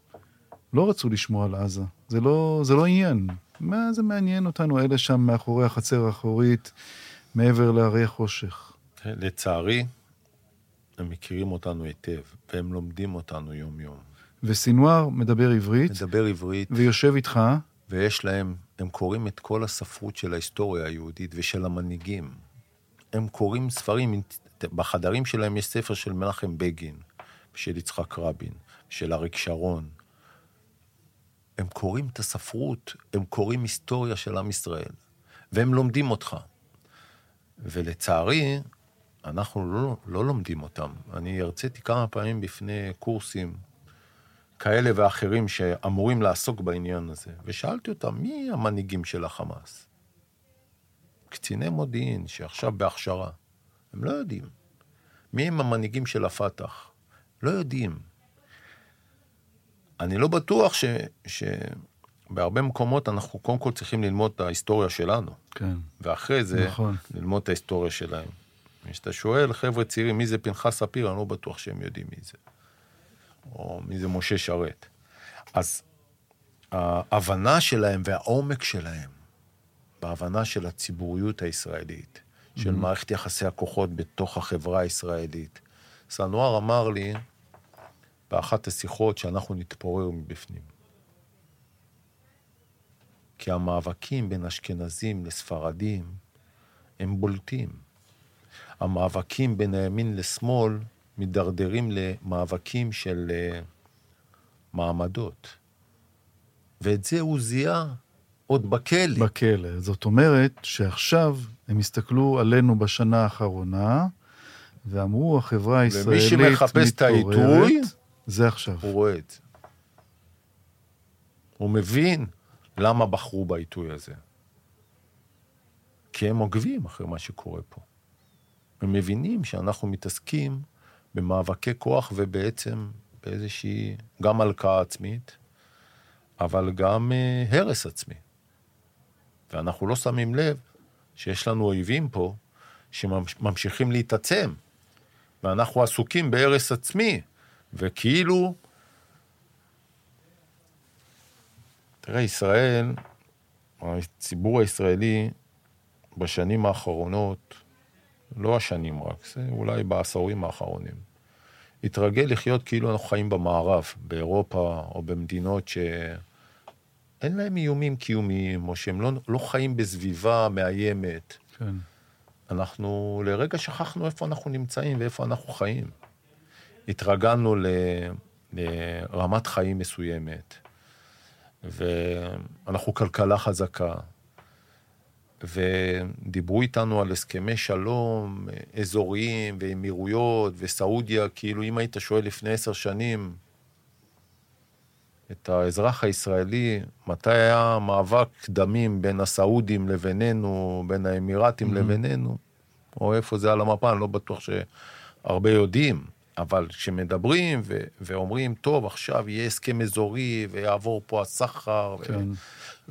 לא רצו לשמוע על עזה. זה לא, זה לא עניין. מה זה מעניין אותנו, אלה שם מאחורי החצר האחורית, מעבר להרי החושך? לצערי, הם מכירים אותנו היטב, והם לומדים אותנו יום-יום. וסינואר מדבר עברית, מדבר עברית, ויושב איתך, ויש להם, הם קוראים את כל הספרות של ההיסטוריה היהודית ושל המנהיגים. הם קוראים ספרים, בחדרים שלהם יש ספר של מנחם בגין, של יצחק רבין, של אריק שרון. הם קוראים את הספרות, הם קוראים היסטוריה של עם ישראל, והם לומדים אותך. ולצערי, אנחנו לא, לא לומדים אותם. אני הרציתי כמה פעמים בפני קורסים כאלה ואחרים שאמורים לעסוק בעניין הזה, ושאלתי אותם, מי המנהיגים של החמאס? קציני מודיעין שעכשיו בהכשרה, הם לא יודעים. מי הם המנהיגים של הפת"ח? לא יודעים. אני לא בטוח ש... שבהרבה מקומות אנחנו קודם כל צריכים ללמוד את ההיסטוריה שלנו, כן, ואחרי זה נכון. ללמוד את ההיסטוריה שלהם. כשאתה שואל חבר'ה צעירים מי זה פנחס ספיר, אני לא בטוח שהם יודעים מי זה. או מי זה משה שרת. אז ההבנה שלהם והעומק שלהם, בהבנה של הציבוריות הישראלית, של Mhm. מערכת יחסי הכוחות בתוך החברה הישראלית. סנואר אמר לי באחת השיחות שאנחנו נתפורר מבפנים. כי המאבקים בין אשכנזים לספרדים הם בולטים. המאבקים בין הימין לשמאל מידרדרים למאבקים של אה, מעמדות. ואת זה הוא זיהה עוד בכלא. בכלא. זאת אומרת שעכשיו הם הסתכלו עלינו בשנה האחרונה, ואמרו, החברה הישראלית שמחפש את מתעוררת, העיתוי, זה עכשיו. הוא רואה את זה. הוא מבין למה בחרו בעיתוי הזה. כי הם עוקבים אחרי מה שקורה פה. הם מבינים שאנחנו מתעסקים במאבקי כוח ובעצם באיזושהי, גם הלקאה עצמית, אבל גם אה, הרס עצמי. ואנחנו לא שמים לב שיש לנו אויבים פה שממשיכים להתעצם, ואנחנו עסוקים בהרס עצמי, וכאילו... תראה, ישראל, הציבור הישראלי בשנים האחרונות, לא השנים רק, זה אולי בעשורים האחרונים, התרגל לחיות כאילו אנחנו חיים במערב, באירופה או במדינות שאין להם איומים קיומיים, או שהם לא, לא חיים בסביבה מאיימת. כן. אנחנו לרגע שכחנו איפה אנחנו נמצאים ואיפה אנחנו חיים. התרגלנו ל, לרמת חיים מסוימת, ואנחנו כלכלה חזקה, ודיברו איתנו על הסכמי שלום אזוריים ואמירויות וסעודיה, כאילו אם היית שואל לפני עשר שנים את האזרח הישראלי, מתי היה מאבק דמים בין הסעודים לבינינו, בין האמירתים Mhm. לבינינו, או איפה זה על המפה, אני לא בטוח שהרבה יודעים. אבל כשמדברים ו- ואומרים, טוב, עכשיו יהיה הסכם אזורי ויעבור פה הסחר, ו- כן,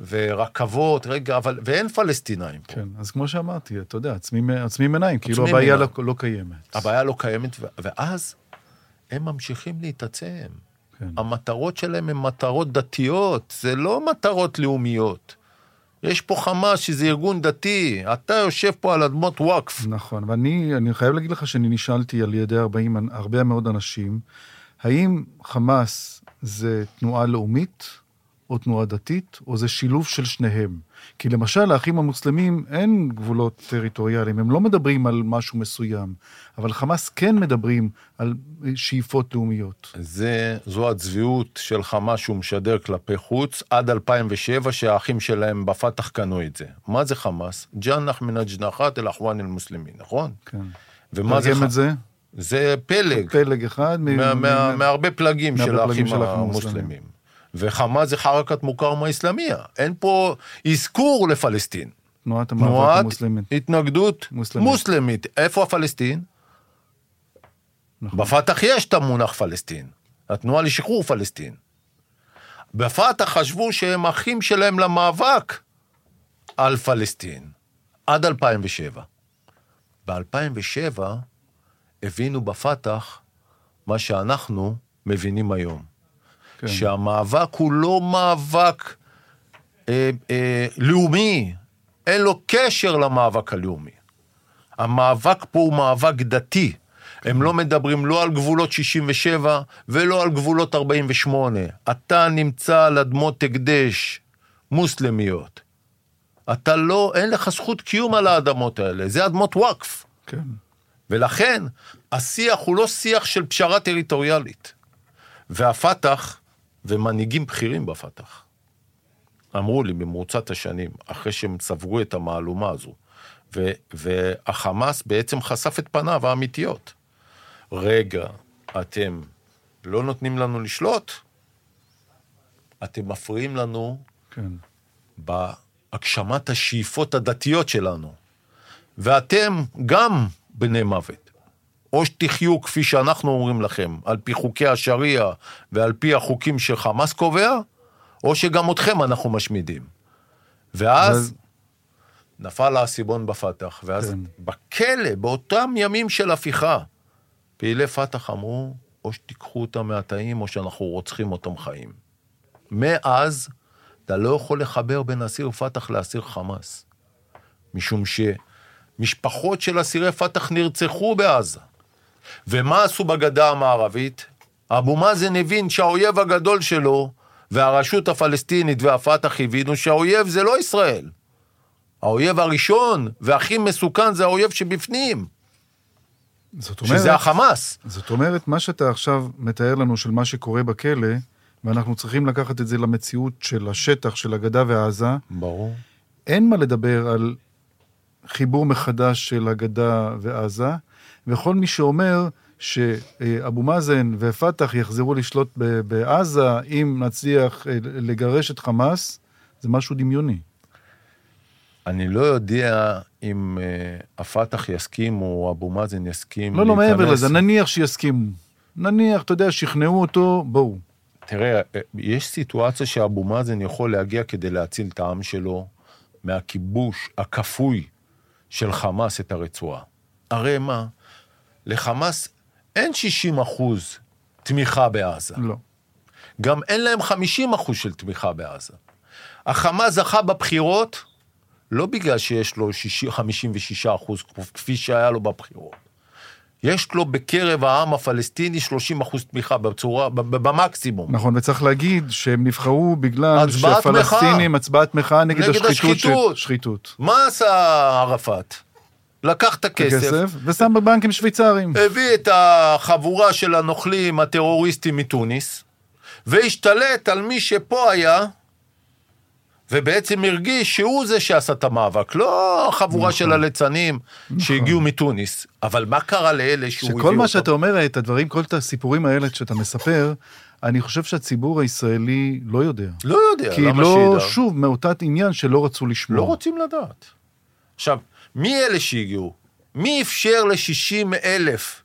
ורכבות, רגע, אבל, ואין פלסטינאים פה. כן. אז כמו שאמרתי, אתה יודע, עצמים עצמים עיניים, כאילו עוצמים הבעיה. לא, לא קיימת. הבעיה לא קיימת, ו- ואז הם ממשיכים להתעצם. כן. המטרות שלהם הן מטרות דתיות, זה לא מטרות לאומיות. יש פה חמאס שזה ארגון דתי, אתה יושב פה על אדמות וואקף. נכון, ואני אני חייב להגיד לך שאני נשאלתי על ידי 40, הרבה מאוד אנשים, האם חמאס זה תנועה לאומית או תנועה דתית, או זה שילוב של שניהם? כי למשל, לאחים המוסלמים אין גבולות טריטוריאליים, הם לא מדברים על משהו מסוים, אבל חמאס כן מדברים על שאיפות לאומיות. זה, זו הצביעות של חמאס שהוא משדר כלפי חוץ עד 2007, שהאחים שלהם בפתח קנו את זה. מה זה חמאס? ג'אנח מן הג'נחת אל אחואן אל מוסלמי, נכון? כן. ומה זה תרגם ח... את זה? זה פלג. פלג אחד. מהרבה פלגים של האחים המוסלמים. וחמאס זה חרקת מוכר מהאסלאמיה. אין פה אזכור לפלסטין. תנועת המאבק תנועת המוסלמית. התנגדות מוסלמית. מוסלמית. איפה הפלסטין? נכון. בפתח יש את המונח פלסטין. התנועה לשחרור פלסטין. בפתח חשבו שהם אחים שלהם למאבק על פלסטין. עד 2007. ב-2007 הבינו בפתח מה שאנחנו מבינים היום. כן. שהמאבק הוא לא מאבק אה, אה, לאומי, אין לו קשר למאבק הלאומי. המאבק פה הוא מאבק דתי. הם לא מדברים לא על גבולות 67 ולא על גבולות 48. אתה נמצא על אדמות הקדש מוסלמיות. אתה לא, אין לך זכות קיום על האדמות האלה, זה אדמות וואקף. כן. ולכן, השיח הוא לא שיח של פשרה טריטוריאלית. והפת"ח, ומנהיגים בכירים בפת"ח, אמרו לי במרוצת השנים, אחרי שהם צברו את המהלומה הזו, ו- והחמאס בעצם חשף את פניו האמיתיות. רגע, אתם לא נותנים לנו לשלוט? אתם מפריעים לנו כן. בהגשמת השאיפות הדתיות שלנו. ואתם גם בני מוות. או שתחיו כפי שאנחנו אומרים לכם, על פי חוקי השריעה ועל פי החוקים שחמאס קובע, או שגם אתכם אנחנו משמידים. ואז נפל האסימון בפתח, ואז כן. בכלא, באותם ימים של הפיכה, פעילי פתח אמרו, או שתיקחו אותם מהתאים, או שאנחנו רוצחים אותם חיים. מאז, אתה לא יכול לחבר בין אסיר פתח לאסיר חמאס. משום שמשפחות של אסירי פתח נרצחו בעזה. ומה עשו בגדה המערבית? אבו מאזן הבין שהאויב הגדול שלו, והרשות הפלסטינית והפתח הבינו שהאויב זה לא ישראל. האויב הראשון והכי מסוכן זה האויב שבפנים, זאת אומרת, שזה החמאס. זאת אומרת, מה שאתה עכשיו מתאר לנו של מה שקורה בכלא, ואנחנו צריכים לקחת את זה למציאות של השטח, של הגדה ועזה, ברור. אין מה לדבר על חיבור מחדש של הגדה ועזה, וכל מי שאומר שאבו מאזן ופת"ח יחזרו לשלוט בעזה אם נצליח אה, לגרש את חמאס, זה משהו דמיוני. אני לא יודע אם uh, הפתח יסכים או אבו מאזן יסכים לא, לא מעבר. לזה, נניח שיסכימו. נניח, אתה יודע, שכנעו אותו, בואו. תראה, אה, יש סיטואציה שאבו מאזן יכול להגיע כדי להציל את העם שלו מהכיבוש הכפוי של חמאס את הרצועה. הרי מה? לחמאס אין 60 אחוז תמיכה בעזה. לא. גם אין להם 50 אחוז של תמיכה בעזה. החמאס זכה בבחירות לא בגלל שיש לו 60, 56 אחוז כפי שהיה לו בבחירות. יש לו בקרב העם הפלסטיני 30 אחוז תמיכה בצורה, במקסימום. נכון, וצריך להגיד שהם נבחרו בגלל שהפלסטינים, הצבעת מחאה נגד נגד השחיתות. השחיתות. של- שחיתות. מה עשה ערפאת? לקח את הכסף, כסף, ושם בבנקים שוויצריים. הביא את החבורה של הנוכלים הטרוריסטים מתוניס, והשתלט על מי שפה היה, ובעצם הרגיש שהוא זה שעשה את המאבק, לא החבורה נכון. של הליצנים שהגיעו מתוניס. אבל מה קרה לאלה שהוא הביא אותם? שכל מה שאתה אומר, את הדברים, כל את הסיפורים האלה שאתה מספר, אני חושב שהציבור הישראלי לא יודע. לא יודע, כי למה לא, שידע? שוב, מאותת עניין שלא רצו לשמוע. לא רוצים לדעת. עכשיו, מי אלה שהגיעו? מי אפשר ל-60 אלף,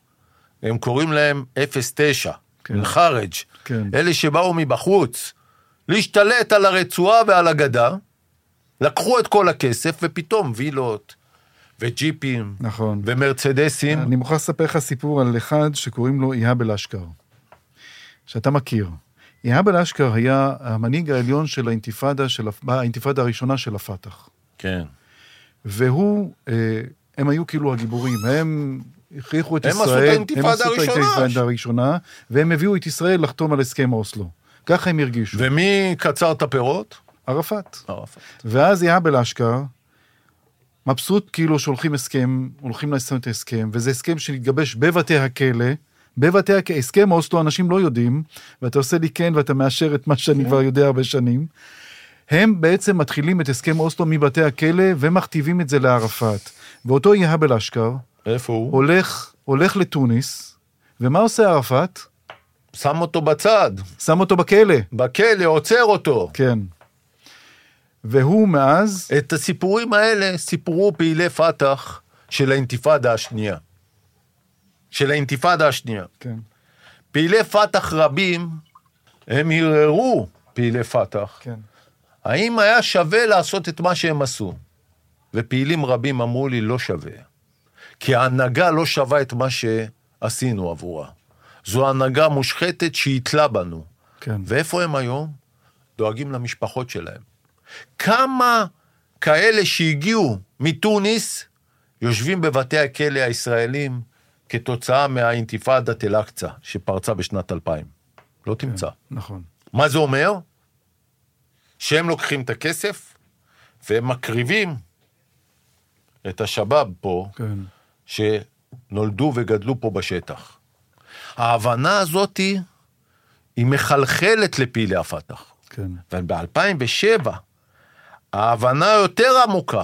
הם קוראים להם 09, כן. חארג', כן. אלה שבאו מבחוץ, להשתלט על הרצועה ועל הגדה, לקחו את כל הכסף, ופתאום וילות, וג'יפים, נכון. ומרצדסים, אני מוכרח לספר לך סיפור על אחד שקוראים לו איהאב אל-אשכר, שאתה מכיר. איהאב אל-אשכר היה המנהיג העליון של האינתיפאדה, של, האינתיפאדה הראשונה של הפת"ח. כן. והוא, אה, הם היו כאילו הגיבורים, הם הכריחו את הם עשו את ישראל, האינתיפאדה הם עשו את. האינתיפאדה הראשונה, והם הביאו את ישראל לחתום על הסכם אוסלו. ככה הם הרגישו. ומי קצר את הפירות? ערפאת. ערפאת. ואז יהב אל-אשכר, מבסוט כאילו שהולכים הסכם, הולכים לסיים את ההסכם, וזה הסכם שהתגבש בבתי הכלא. בבתי הכלא, הסכם אוסלו אנשים לא יודעים, ואתה עושה לי כן ואתה מאשר את מה שאני כבר יודע הרבה שנים. הם בעצם מתחילים את הסכם אוסלו מבתי הכלא ומכתיבים את זה לערפאת. ואותו יהב אל-אשכר איפה הוא? הולך, הולך לתוניס, ומה עושה ערפאת? שם אותו בצד, שם אותו בכלא. בכלא, עוצר אותו. כן. והוא מאז, את הסיפורים האלה סיפרו פעילי פת"ח של האינתיפאדה השנייה. של האינתיפאדה השנייה. כן, פעילי פת"ח רבים, הם ערערו, פעילי פת"ח, כן, האם היה שווה לעשות את מה שהם עשו? ופעילים רבים אמרו לי, לא שווה. כי ההנהגה לא שווה את מה שעשינו עבורה. זו הנהגה מושחתת שהתלה בנו. כן. ואיפה הם היום? דואגים למשפחות שלהם. כמה כאלה שהגיעו מתוניס יושבים בבתי הכלא הישראלים כתוצאה מהאינתיפאדת אל-אקצא שפרצה בשנת 2000? לא תמצא. נכון. מה זה אומר? שהם לוקחים את הכסף והם מקריבים את השבאב פה, כן, שנולדו וגדלו פה בשטח. ההבנה הזאתי היא מחלחלת לפעילי הפת"ח. כן, וב-2007, ההבנה יותר עמוקה,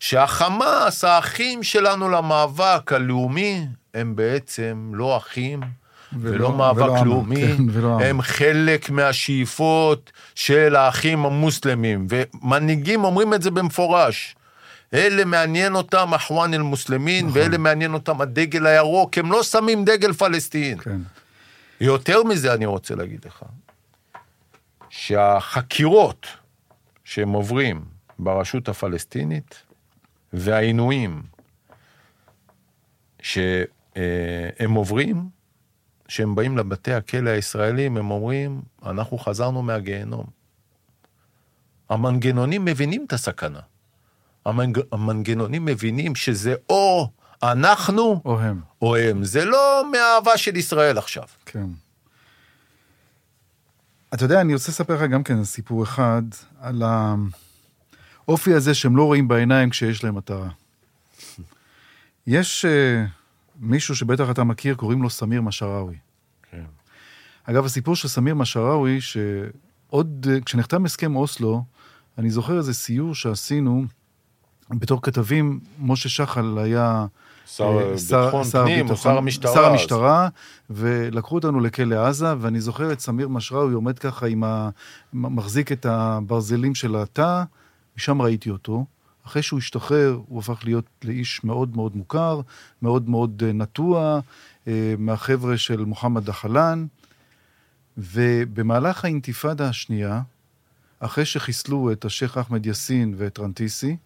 שהחמאס, האחים שלנו למאבק הלאומי, הם בעצם לא אחים ולא, ולא- מאבק ולא לאומי, כן, ולא. הם חלק מהשאיפות של האחים המוסלמים, ומנהיגים אומרים את זה במפורש. אלה מעניין אותם אחואן אל-מוסלמין, נכון. ואלה מעניין אותם הדגל הירוק, הם לא שמים דגל פלסטין. כן, יותר מזה אני רוצה להגיד לך, שהחקירות שהם עוברים ברשות הפלסטינית והעינויים שהם עוברים, כשהם באים לבתי הכלא הישראלים, הם אומרים, אנחנו חזרנו מהגיהנום. המנגנונים מבינים את הסכנה. המנג... המנגנונים מבינים שזה או אנחנו או הם, או הם. זה לא מאהבה של ישראל עכשיו. כן. אתה יודע, אני רוצה לספר לך גם כן סיפור אחד על האופי הזה שהם לא רואים בעיניים כשיש להם מטרה. יש uh, מישהו שבטח אתה מכיר, קוראים לו סמיר משאראוי. כן. אגב, הסיפור של סמיר משאראוי, שעוד, כשנחתם הסכם אוסלו, אני זוכר איזה סיור שעשינו בתור כתבים, משה שחל היה... שר אה, ביטחון פנים, או שר המשטרה. שר אז. המשטרה, ולקחו אותנו לכלא עזה, ואני זוכר את סמיר משאראוי עומד ככה עם ה... מחזיק את הברזלים של התא, משם ראיתי אותו. אחרי שהוא השתחרר, הוא הפך להיות לאיש מאוד מאוד מוכר, מאוד מאוד אה, נטוע, אה, מהחבר'ה של מוחמד דחלן, ובמהלך האינתיפאדה השנייה, אחרי שחיסלו את השייח' אחמד יאסין ואת רנטיסי,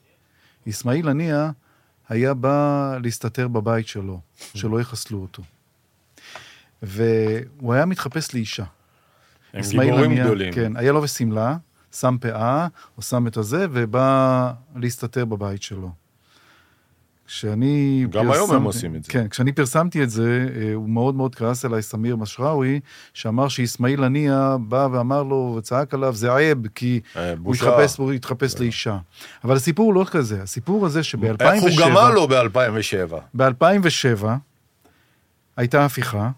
אסמאעיל הנייה היה בא להסתתר בבית שלו, שלא יחסלו אותו. והוא היה מתחפש לאישה. הם גיבורים הנייה, גדולים. כן, היה לו בשמלה, שם פאה, או שם את הזה, ובא להסתתר בבית שלו. כשאני גם היום הם עושים את זה. כן, כשאני פרסמתי את זה, אה, הוא מאוד מאוד כעס עליי, סמיר משראוי, שאמר שאסמאעיל הנייה בא ואמר לו, וצעק עליו, זה עייב, כי אה, הוא. התחפש, הוא התחפש לאישה. אבל הסיפור הוא לא כזה, הסיפור הזה שב-2007... איך הוא גמר לו ב-2007? ב-2007 הייתה הפיכה,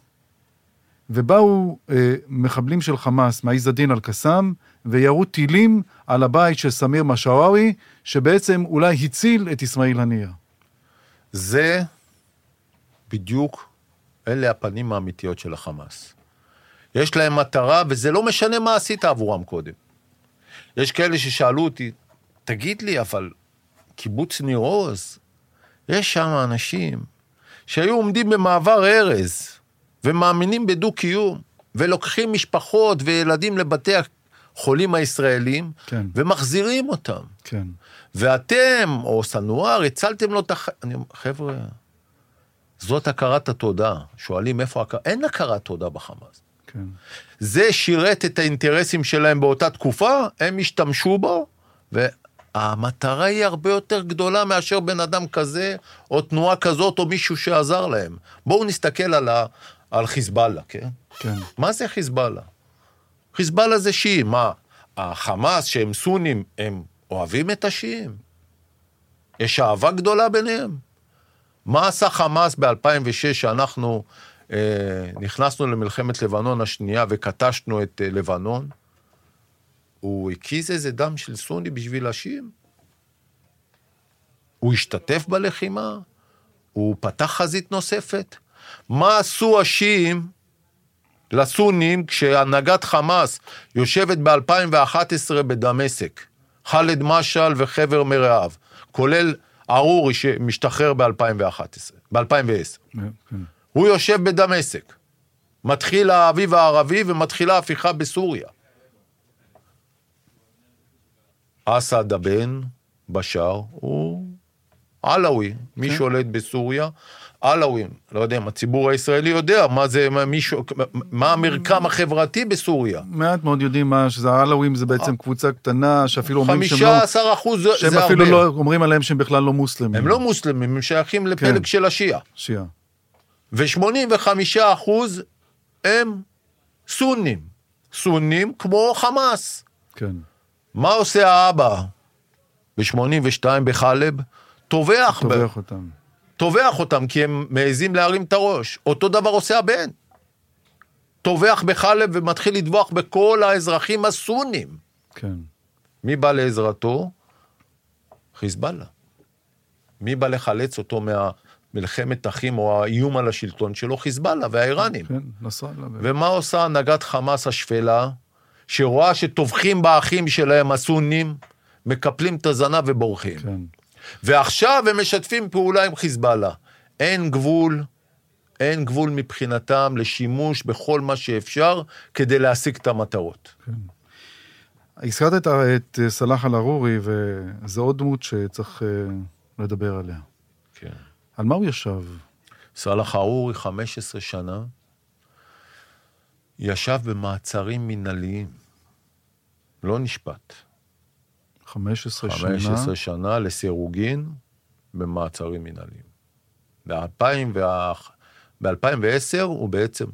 ובאו אה, מחבלים של חמאס מעיז א-דין אל-קסאם, וירו טילים על הבית של סמיר משאווי, שבעצם אולי הציל את אסמאעיל הנייה. זה בדיוק, אלה הפנים האמיתיות של החמאס. יש להם מטרה, וזה לא משנה מה עשית עבורם קודם. יש כאלה ששאלו אותי, תגיד לי, אבל קיבוץ ניר עוז, יש שם אנשים שהיו עומדים במעבר ארז, ומאמינים בדו-קיום, ולוקחים משפחות וילדים לבתי החולים הישראלים, כן. ומחזירים אותם. כן, ואתם, או סנואר, הצלתם לו את הח... אני אומר, חבר'ה, זאת הכרת התודה. שואלים איפה הכרת... אין הכרת תודה בחמאס. כן, זה שירת את האינטרסים שלהם באותה תקופה, הם השתמשו בו, והמטרה היא הרבה יותר גדולה מאשר בן אדם כזה, או תנועה כזאת, או מישהו שעזר להם. בואו נסתכל על, ה... על חיזבאללה, כן? כן, מה זה חיזבאללה? חיזבאללה זה שיעים. מה, החמאס, שהם סונים, הם אוהבים את השיעים? יש אהבה גדולה ביניהם? מה עשה חמאס ב-2006, שאנחנו אה, נכנסנו למלחמת לבנון השנייה וכתשנו את אה, לבנון? הוא הקיז איזה דם של סוני בשביל השיעים? הוא השתתף בלחימה? הוא פתח חזית נוספת? מה עשו השיעים לסונים כשהנהגת חמאס יושבת ב-2011 בדמשק? ח'אלד משעל וחבר מרעיו, כולל ארורי שמשתחרר ב-2011, ב-2010. כן. הוא יושב בדמשק. מתחיל האביב הערבי ומתחילה הפיכה בסוריה. אסד הבן, בשאר, הוא עלאווי. מי כן. שולט בסוריה? עלאווים. לא יודע אם הציבור הישראלי יודע מה זה, מה, מישהו, מה המרקם החברתי בסוריה. מעט מאוד יודעים מה, שזה העלאווים זה בעצם קבוצה קטנה, שאפילו אומרים שהם לא... 15 אחוז זה שהם זה אפילו הרבה. לא, אומרים עליהם שהם בכלל לא מוסלמים. הם לא מוסלמים, הם שייכים לפלג כן. של השיעה. שיעה. ו-85 אחוז הם סונים. סונים כמו חמאס. כן. מה עושה האבא ב-82 בחלב? טובח, ב- טובח אותם. טובח אותם כי הם מעזים להרים את הראש. אותו דבר עושה הבן. טובח בחלב ומתחיל לטבוח בכל האזרחים הסונים. כן. מי בא לעזרתו? חיזבאללה. מי בא לחלץ אותו מהמלחמת אחים או האיום על השלטון שלו? חיזבאללה והאיראנים. כן, נסראללה. ומה עושה הנהגת חמאס השפלה, שרואה שטובחים באחים שלהם הסונים, מקפלים את הזנב ובורחים. כן. ועכשיו הם משתפים פעולה עם חיזבאללה. אין גבול, אין גבול מבחינתם לשימוש בכל מה שאפשר כדי להשיג את המטרות. הזכרת את, את אה, סלאח אל-ערורי, וזו עוד דמות שצריך אה, לדבר עליה. כן. על מה הוא ישב? סאלח ארורי, 15 שנה, ישב במעצרים מינהליים. לא נשפט. 15 שנה. 15 שנה לסירוגין במעצרים מינהליים. ב-2010 הוא בעצם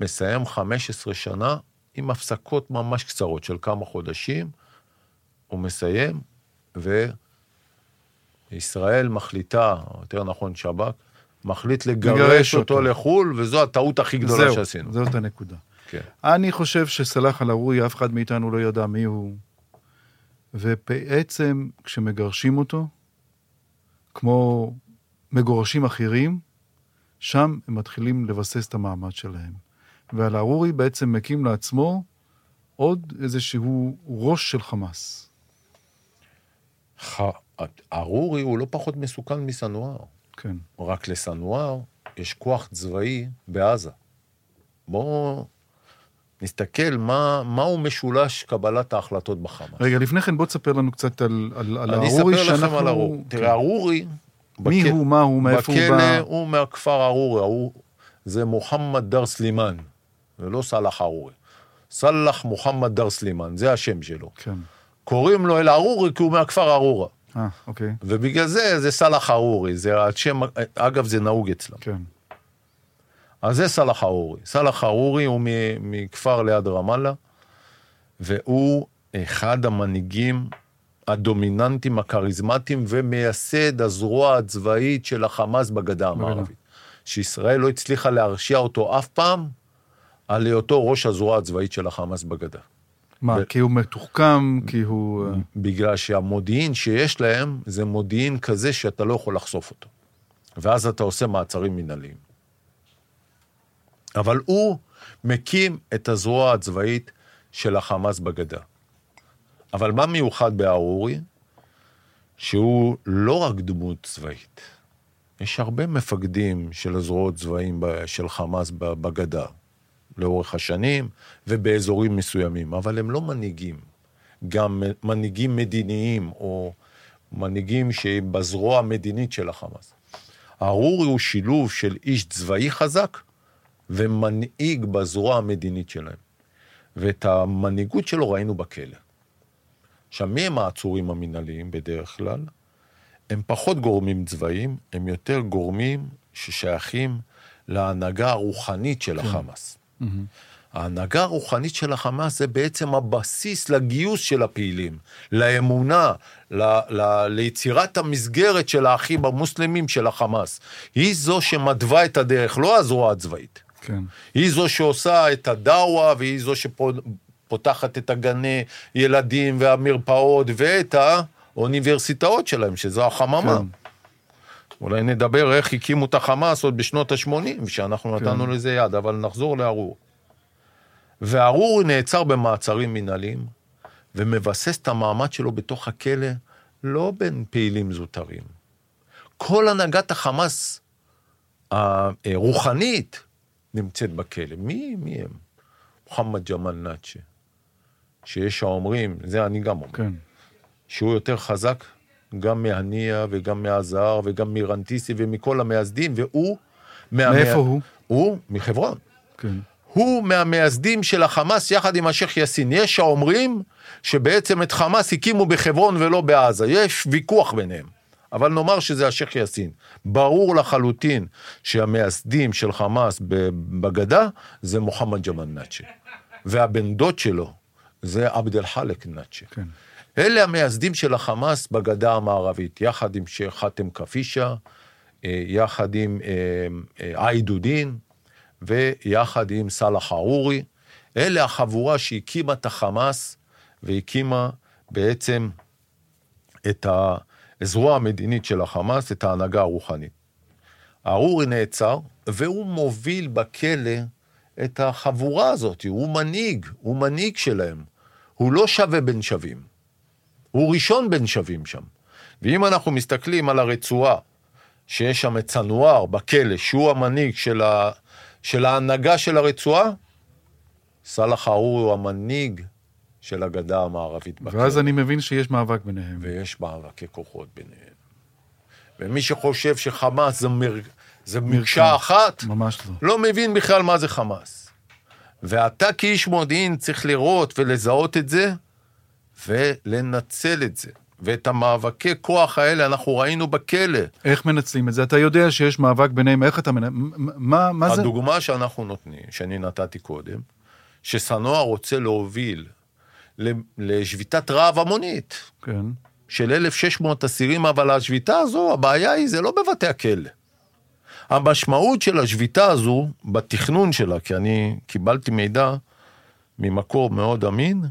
מסיים 15 שנה עם הפסקות ממש קצרות של כמה חודשים, הוא מסיים, וישראל מחליטה, או יותר נכון שב"כ, מחליט לגרש לגרש אותו אותו. לחו"ל, וזו הטעות הכי גדולה זהו, שעשינו. זאת הנקודה. כן. אני חושב שסלאח אל-ערורי, אף אחד מאיתנו לא ידע מי הוא. ובעצם, כשמגרשים אותו, כמו מגורשים אחרים, שם הם מתחילים לבסס את המעמד שלהם. ואל-ערורי בעצם מקים לעצמו עוד איזשהו ראש של חמאס. ארורי הוא לא פחות מסוכן מסנואר. כן. רק לסנואר יש כוח צבאי בעזה. בואו נסתכל מה, מהו משולש קבלת ההחלטות בחמאס. רגע, לפני כן בוא תספר לנו קצת על, על, על אני ארורי, אספר לכם שאנחנו... על ארורי. כן. תראה, ארורי... מי בכ- הוא, מה הוא, מאיפה הוא בכלא בא? הוא מהכפר ארורי, הוא... זה מוחמד דר סלימאן, זה לא סאלח ארורי. סאלח מוחמד דר סלימאן, זה השם שלו. כן. קוראים לו אל-ארורי כי הוא מהכפר ארורה. אה, אוקיי. ובגלל זה זה סאלח ארורי, זה השם, אגב זה נהוג אצלם. כן. אז זה סאלח ארורי. סאלח ארורי הוא מכפר ליד רמאללה, והוא אחד המנהיגים הדומיננטיים, הכריזמטיים, ומייסד הזרוע הצבאית של החמאס בגדה המערבית. שישראל לא הצליחה להרשיע אותו אף פעם על היותו ראש הזרוע הצבאית של החמאס בגדה. מה, ו- כי הוא מתוחכם, כי הוא... אה, בגלל שהמודיעין שיש להם זה מודיעין כזה שאתה לא יכול לחשוף אותו. ואז אתה עושה מעצרים מינהליים. אבל הוא מקים את הזרוע הצבאית של החמאס בגדה. אבל מה מיוחד בארורי? שהוא לא רק דמות צבאית. יש הרבה מפקדים של הזרועות צבאים ב- של חמאס בגדה, לאורך השנים ובאזורים מסוימים, אבל הם לא מנהיגים. גם מנהיגים מדיניים או מנהיגים שבזרוע המדינית של החמאס. הארורי הוא שילוב של איש צבאי חזק ומנהיג בזרוע המדינית שלהם. ואת המנהיגות שלו ראינו בכלא. עכשיו, מי הם העצורים המינהליים בדרך כלל? הם פחות גורמים צבאיים, הם יותר גורמים ששייכים להנהגה הרוחנית של החמאס. מהמם. ההנהגה הרוחנית של החמאס זה בעצם הבסיס לגיוס של הפעילים, לאמונה, ל, ל, ליצירת המסגרת של האחים המוסלמים של החמאס. היא זו שמתווה את הדרך, לא הזרוע הצבאית. כן. היא זו שעושה את הדאווה, והיא זו שפותחת את הגני ילדים והמרפאות ואת האוניברסיטאות שלהם, שזו החממה. כן. אולי נדבר איך הקימו את החמאס עוד בשנות ה-80, שאנחנו כן. נתנו לזה יד, אבל נחזור לארור. וארור נעצר במעצרים מנהליים, ומבסס את המעמד שלו בתוך הכלא, לא בין פעילים זוטרים. כל הנהגת החמאס הרוחנית נמצאת בכלא. מי, מי הם? מוחמד ג'מאל נאצ'ה, שיש האומרים, זה אני גם אומר, כן. שהוא יותר חזק גם מהנייה וגם מהזהר וגם מרנטיסי ומכל המייסדים, והוא... מה- מאיפה הוא? הוא מחברון. כן. הוא מהמייסדים של החמאס יחד עם השייח' יאסין. יש האומרים שבעצם את חמאס הקימו בחברון ולא בעזה. יש ויכוח ביניהם. אבל נאמר שזה השייח' יאסין. ברור לחלוטין שהמייסדים של חמאס בגדה זה מוחמד ג'מאל נאצ'ה. והבן דוד שלו זה עבד אל חלק נאצ'ה. כן. אלה המייסדים של החמאס בגדה המערבית, יחד עם שייח' חאתם קפישה, אה, יחד עם אה, אה, עידודין ויחד עם סאלח ערורי. אלה החבורה שהקימה את החמאס והקימה בעצם את הזרוע המדינית של החמאס, את ההנהגה הרוחנית. ערורי נעצר, והוא מוביל בכלא את החבורה הזאת, הוא מנהיג, הוא מנהיג שלהם. הוא לא שווה בין שווים. הוא ראשון בין שווים שם. ואם אנחנו מסתכלים על הרצועה, שיש שם את סנואר בכלא, שהוא המנהיג של, ה... של ההנהגה של הרצועה, סאלח ערורי הוא המנהיג של הגדה המערבית. ואז אני מבין שיש מאבק ביניהם. ויש מאבקי כוחות ביניהם. ומי שחושב שחמאס זה, מר... זה מקשה אחת, ממש לא. לא מבין בכלל מה זה חמאס. ואתה כאיש מודיעין צריך לראות ולזהות את זה, ולנצל את זה. ואת המאבקי כוח האלה אנחנו ראינו בכלא. איך מנצלים את זה? אתה יודע שיש מאבק ביניהם, איך אתה מנ... מה, מה זה? הדוגמה שאנחנו נותנים, שאני נתתי קודם, שסנואר רוצה להוביל לשביתת רעב המונית כן. של 1,600 אסירים, אבל השביתה הזו, הבעיה היא, זה לא בבתי הכלא. המשמעות של השביתה הזו, בתכנון שלה, כי אני קיבלתי מידע ממקור מאוד אמין,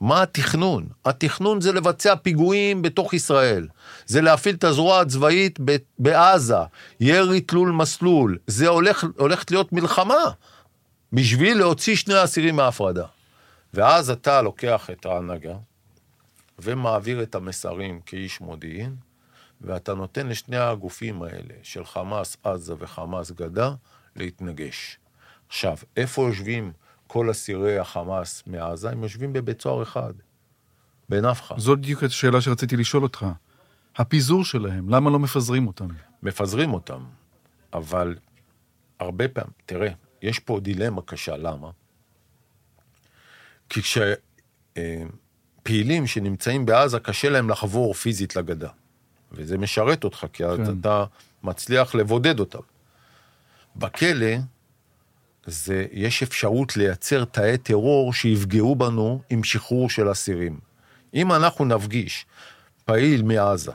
מה התכנון? התכנון זה לבצע פיגועים בתוך ישראל. זה להפעיל את הזרוע הצבאית בעזה, ירי תלול מסלול. זה הולך, הולכת להיות מלחמה בשביל להוציא שני אסירים מההפרדה. ואז אתה לוקח את ההנהגה ומעביר את המסרים כאיש מודיעין, ואתה נותן לשני הגופים האלה, של חמאס עזה וחמאס גדה, להתנגש. עכשיו, איפה יושבים כל אסירי החמאס מעזה? הם יושבים בבית סוהר אחד, בנפחא. זאת בדיוק השאלה שרציתי לשאול אותך. הפיזור שלהם, למה לא מפזרים אותם? מפזרים אותם, אבל הרבה פעמים, תראה, יש פה דילמה קשה, למה? כי כשפעילים שנמצאים בעזה, קשה להם לחבור פיזית לגדה. וזה משרת אותך, כי כן. כן. אתה מצליח לבודד אותם. בכלא, זה, יש אפשרות לייצר תאי טרור שיפגעו בנו עם שחרור של אסירים. אם אנחנו נפגיש פעיל מעזה,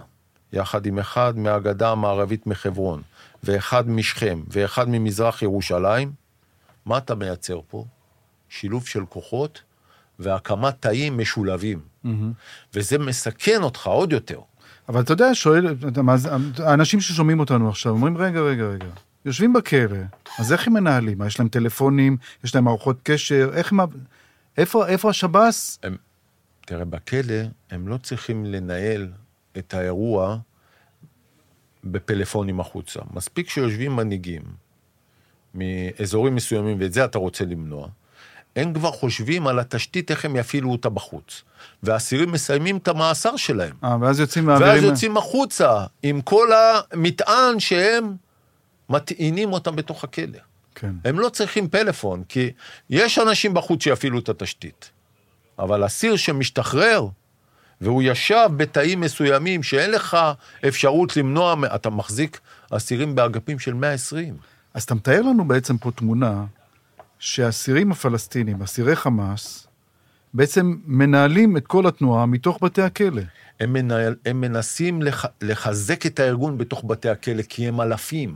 יחד עם אחד מהגדה המערבית מחברון, ואחד משכם, ואחד ממזרח ירושלים, מה אתה מייצר פה? שילוב של כוחות והקמת תאים משולבים. וזה מסכן אותך עוד יותר. אבל אתה יודע, שואל, האנשים ששומעים אותנו עכשיו אומרים, רגע, רגע, רגע, יושבים בכלא, אז איך הם מנהלים? יש להם טלפונים, יש להם מערכות קשר, איך הם... איפה, איפה השב"ס? הם, תראה, בכלא הם לא צריכים לנהל את האירוע בפלאפונים החוצה. מספיק שיושבים מנהיגים מאזורים מסוימים, ואת זה אתה רוצה למנוע, הם כבר חושבים על התשתית, איך הם יפעילו אותה בחוץ. והאסירים מסיימים את המאסר שלהם. אה, ואז יוצאים ואז מעבירים... יוצאים החוצה עם כל המטען שהם מטעינים אותם בתוך הכלא. כן. הם לא צריכים פלאפון, כי יש אנשים בחוץ שיפעילו את התשתית. אבל אסיר שמשתחרר, והוא ישב בתאים מסוימים שאין לך אפשרות למנוע, אתה מחזיק אסירים באגפים של 120. אז אתה מתאר לנו בעצם פה תמונה שהאסירים הפלסטינים, אסירי חמאס, בעצם מנהלים את כל התנועה מתוך בתי הכלא. הם, מנהל, הם מנסים לח, לחזק את הארגון בתוך בתי הכלא, כי הם אלפים.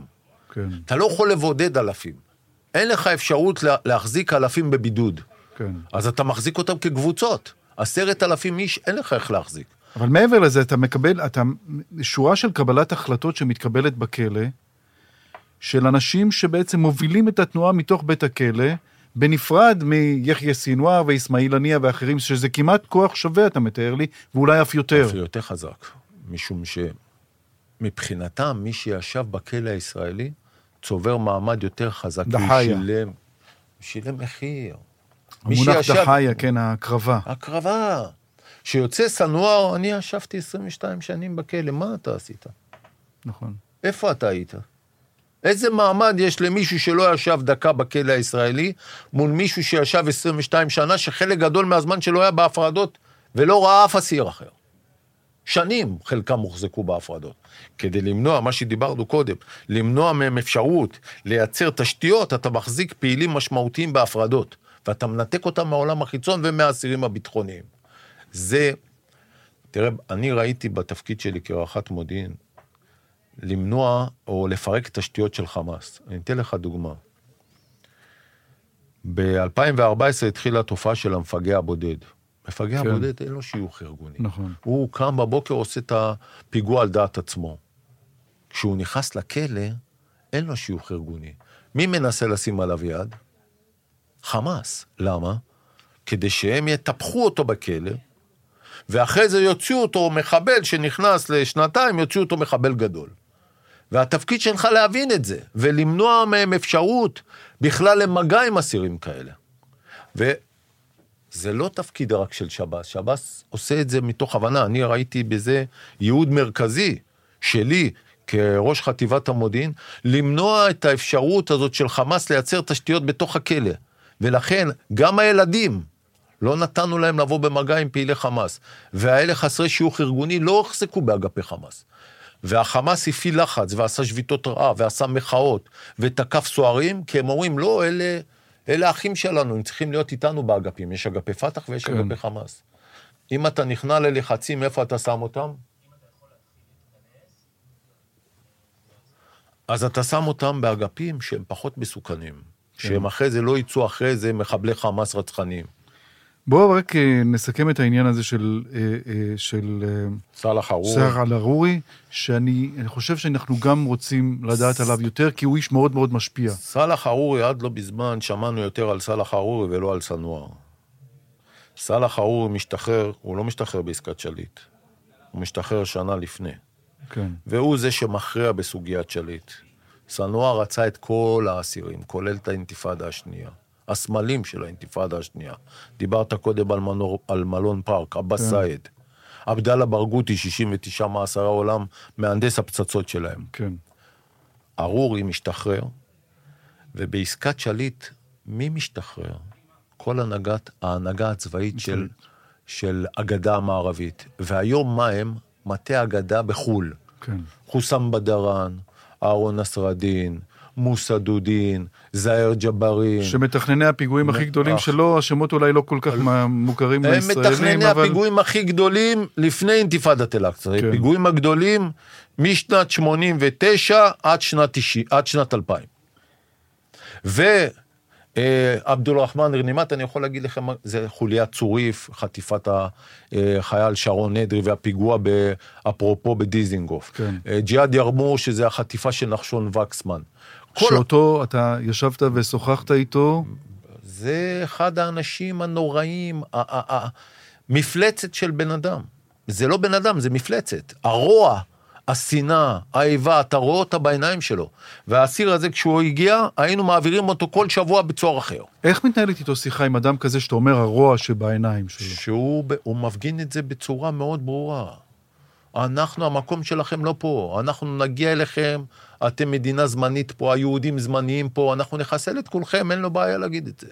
כן, אתה לא יכול לבודד אלפים. אין לך אפשרות לה, להחזיק אלפים בבידוד. כן. אז אתה מחזיק אותם כקבוצות. עשרת אלפים איש, אין לך איך להחזיק. אבל מעבר לזה, אתה מקבל, אתה, שורה של קבלת החלטות שמתקבלת בכלא, של אנשים שבעצם מובילים את התנועה מתוך בית הכלא, בנפרד מיחיא סינואר ואיסמעיל הנייה ואחרים, שזה כמעט כוח שווה, אתה מתאר לי, ואולי אף יותר. אפילו יותר חזק. משום שמבחינתם, מי שישב בכלא הישראלי, צובר מעמד יותר חזק. דחיה. שילם, שילם מחיר. המונח שישב- דחיה, כן, ההקרבה. הקרבה. כשיוצא סנואר, אני ישבתי 22 שנים בכלא, מה אתה עשית? נכון. איפה אתה היית? איזה מעמד יש למישהו שלא ישב דקה בכלא הישראלי, מול מישהו שישב 22 שנה, שחלק גדול מהזמן שלו היה בהפרדות, ולא ראה אף אסיר אחר. שנים חלקם הוחזקו בהפרדות. כדי למנוע, מה שדיברנו קודם, למנוע מהם אפשרות לייצר תשתיות, אתה מחזיק פעילים משמעותיים בהפרדות, ואתה מנתק אותם מהעולם החיצון ומהאסירים הביטחוניים. זה, תראה, אני ראיתי בתפקיד שלי כרח"ט מודיעין, למנוע או לפרק תשתיות של חמאס. אני אתן לך דוגמה. ב-2014 התחילה התופעה של המפגע הבודד. מפגע כן. הבודד אין לו שיוך ארגוני. נכון. הוא קם בבוקר, עושה את הפיגוע על דעת עצמו. כשהוא נכנס לכלא, אין לו שיוך ארגוני. מי מנסה לשים עליו יד? חמאס. למה? כדי שהם יטפחו אותו בכלא, ואחרי זה יוציאו אותו מחבל שנכנס לשנתיים, יוציאו אותו מחבל גדול. והתפקיד שלך להבין את זה, ולמנוע מהם אפשרות בכלל למגע עם אסירים כאלה. וזה לא תפקיד רק של שב"ס, שב"ס עושה את זה מתוך הבנה, אני ראיתי בזה ייעוד מרכזי שלי כראש חטיבת המודיעין, למנוע את האפשרות הזאת של חמאס לייצר תשתיות בתוך הכלא. ולכן, גם הילדים, לא נתנו להם לבוא במגע עם פעילי חמאס. והאלה חסרי שיוך ארגוני לא הוחזקו באגפי חמאס. והחמאס הפעיל לחץ ועשה שביתות רעב ועשה מחאות ותקף סוהרים, כי הם אומרים, לא, אלה, אלה אחים שלנו, הם צריכים להיות איתנו באגפים. יש אגפי פת"ח ויש כן. אגפי חמאס. אם אתה נכנע ללחצים, איפה אתה שם אותם? אז אתה שם אותם באגפים שהם פחות מסוכנים. שהם אחרי זה לא יצאו אחרי זה מחבלי חמאס רצחניים. בואו רק אה, נסכם את העניין הזה של, אה, אה, של סאלח ארור. סער אל-ערורי, שאני אני חושב שאנחנו גם רוצים לדעת עליו יותר, כי הוא איש מאוד מאוד משפיע. סאלח ארורי, עד לא בזמן שמענו יותר על סאלח ארורי ולא על סנואר. סאלח ארורי משתחרר, הוא לא משתחרר בעסקת שליט. הוא משתחרר שנה לפני. כן, והוא זה שמכריע בסוגיית שליט. סנואר רצה את כל האסירים, כולל את האינתיפאדה השנייה. הסמלים של האינתיפאדה השנייה. דיברת קודם על, מנור, על מלון פארק, עבאס כן. סייד. עבדאללה ברגותי, 69 מאסרי עולם, מהנדס הפצצות שלהם. כן. ארורי משתחרר, ובעסקת שליט, מי משתחרר? כל הנהגת, ההנהגה הצבאית של, של הגדה המערבית. והיום מה הם? מטה הגדה בחו"ל. כן. חוסם בדראן, אהרון נסרדין, מוסא דודין, זאהר ג'בארין. שמתכנני הפיגועים הכי גדולים. שלו, השמות אולי לא כל כך מוכרים הם לישראלים, מתכנני אבל... הפיגועים הכי גדולים לפני אינתיפאדת אל-אקצא. כן. הפיגועים הגדולים משנת 89 עד שנת 90, עד שנת 2000. ועבדול רחמן רנימת, אני יכול להגיד לכם, זה חוליית צוריף, חטיפת החייל שרון נדרי והפיגוע, אפרופו בדיזינגוף. כן. אה, ג'יהאד ירמור, שזה החטיפה של נחשון וקסמן. כל שאותו אתה ישבת ושוחחת איתו, זה אחד האנשים הנוראים, ה- ה- ה- מפלצת של בן אדם. זה לא בן אדם, זה מפלצת. הרוע, השנאה, האיבה, אתה רואה אותה בעיניים שלו. והאסיר הזה, כשהוא הגיע, היינו מעבירים אותו כל שבוע בצוהר אחר. איך מתנהלת איתו שיחה עם אדם כזה שאתה אומר הרוע שבעיניים שלו? שהוא הוא מפגין את זה בצורה מאוד ברורה. אנחנו, המקום שלכם לא פה, אנחנו נגיע אליכם, אתם מדינה זמנית פה, היהודים זמניים פה, אנחנו נחסל את כולכם, אין לו בעיה להגיד את זה.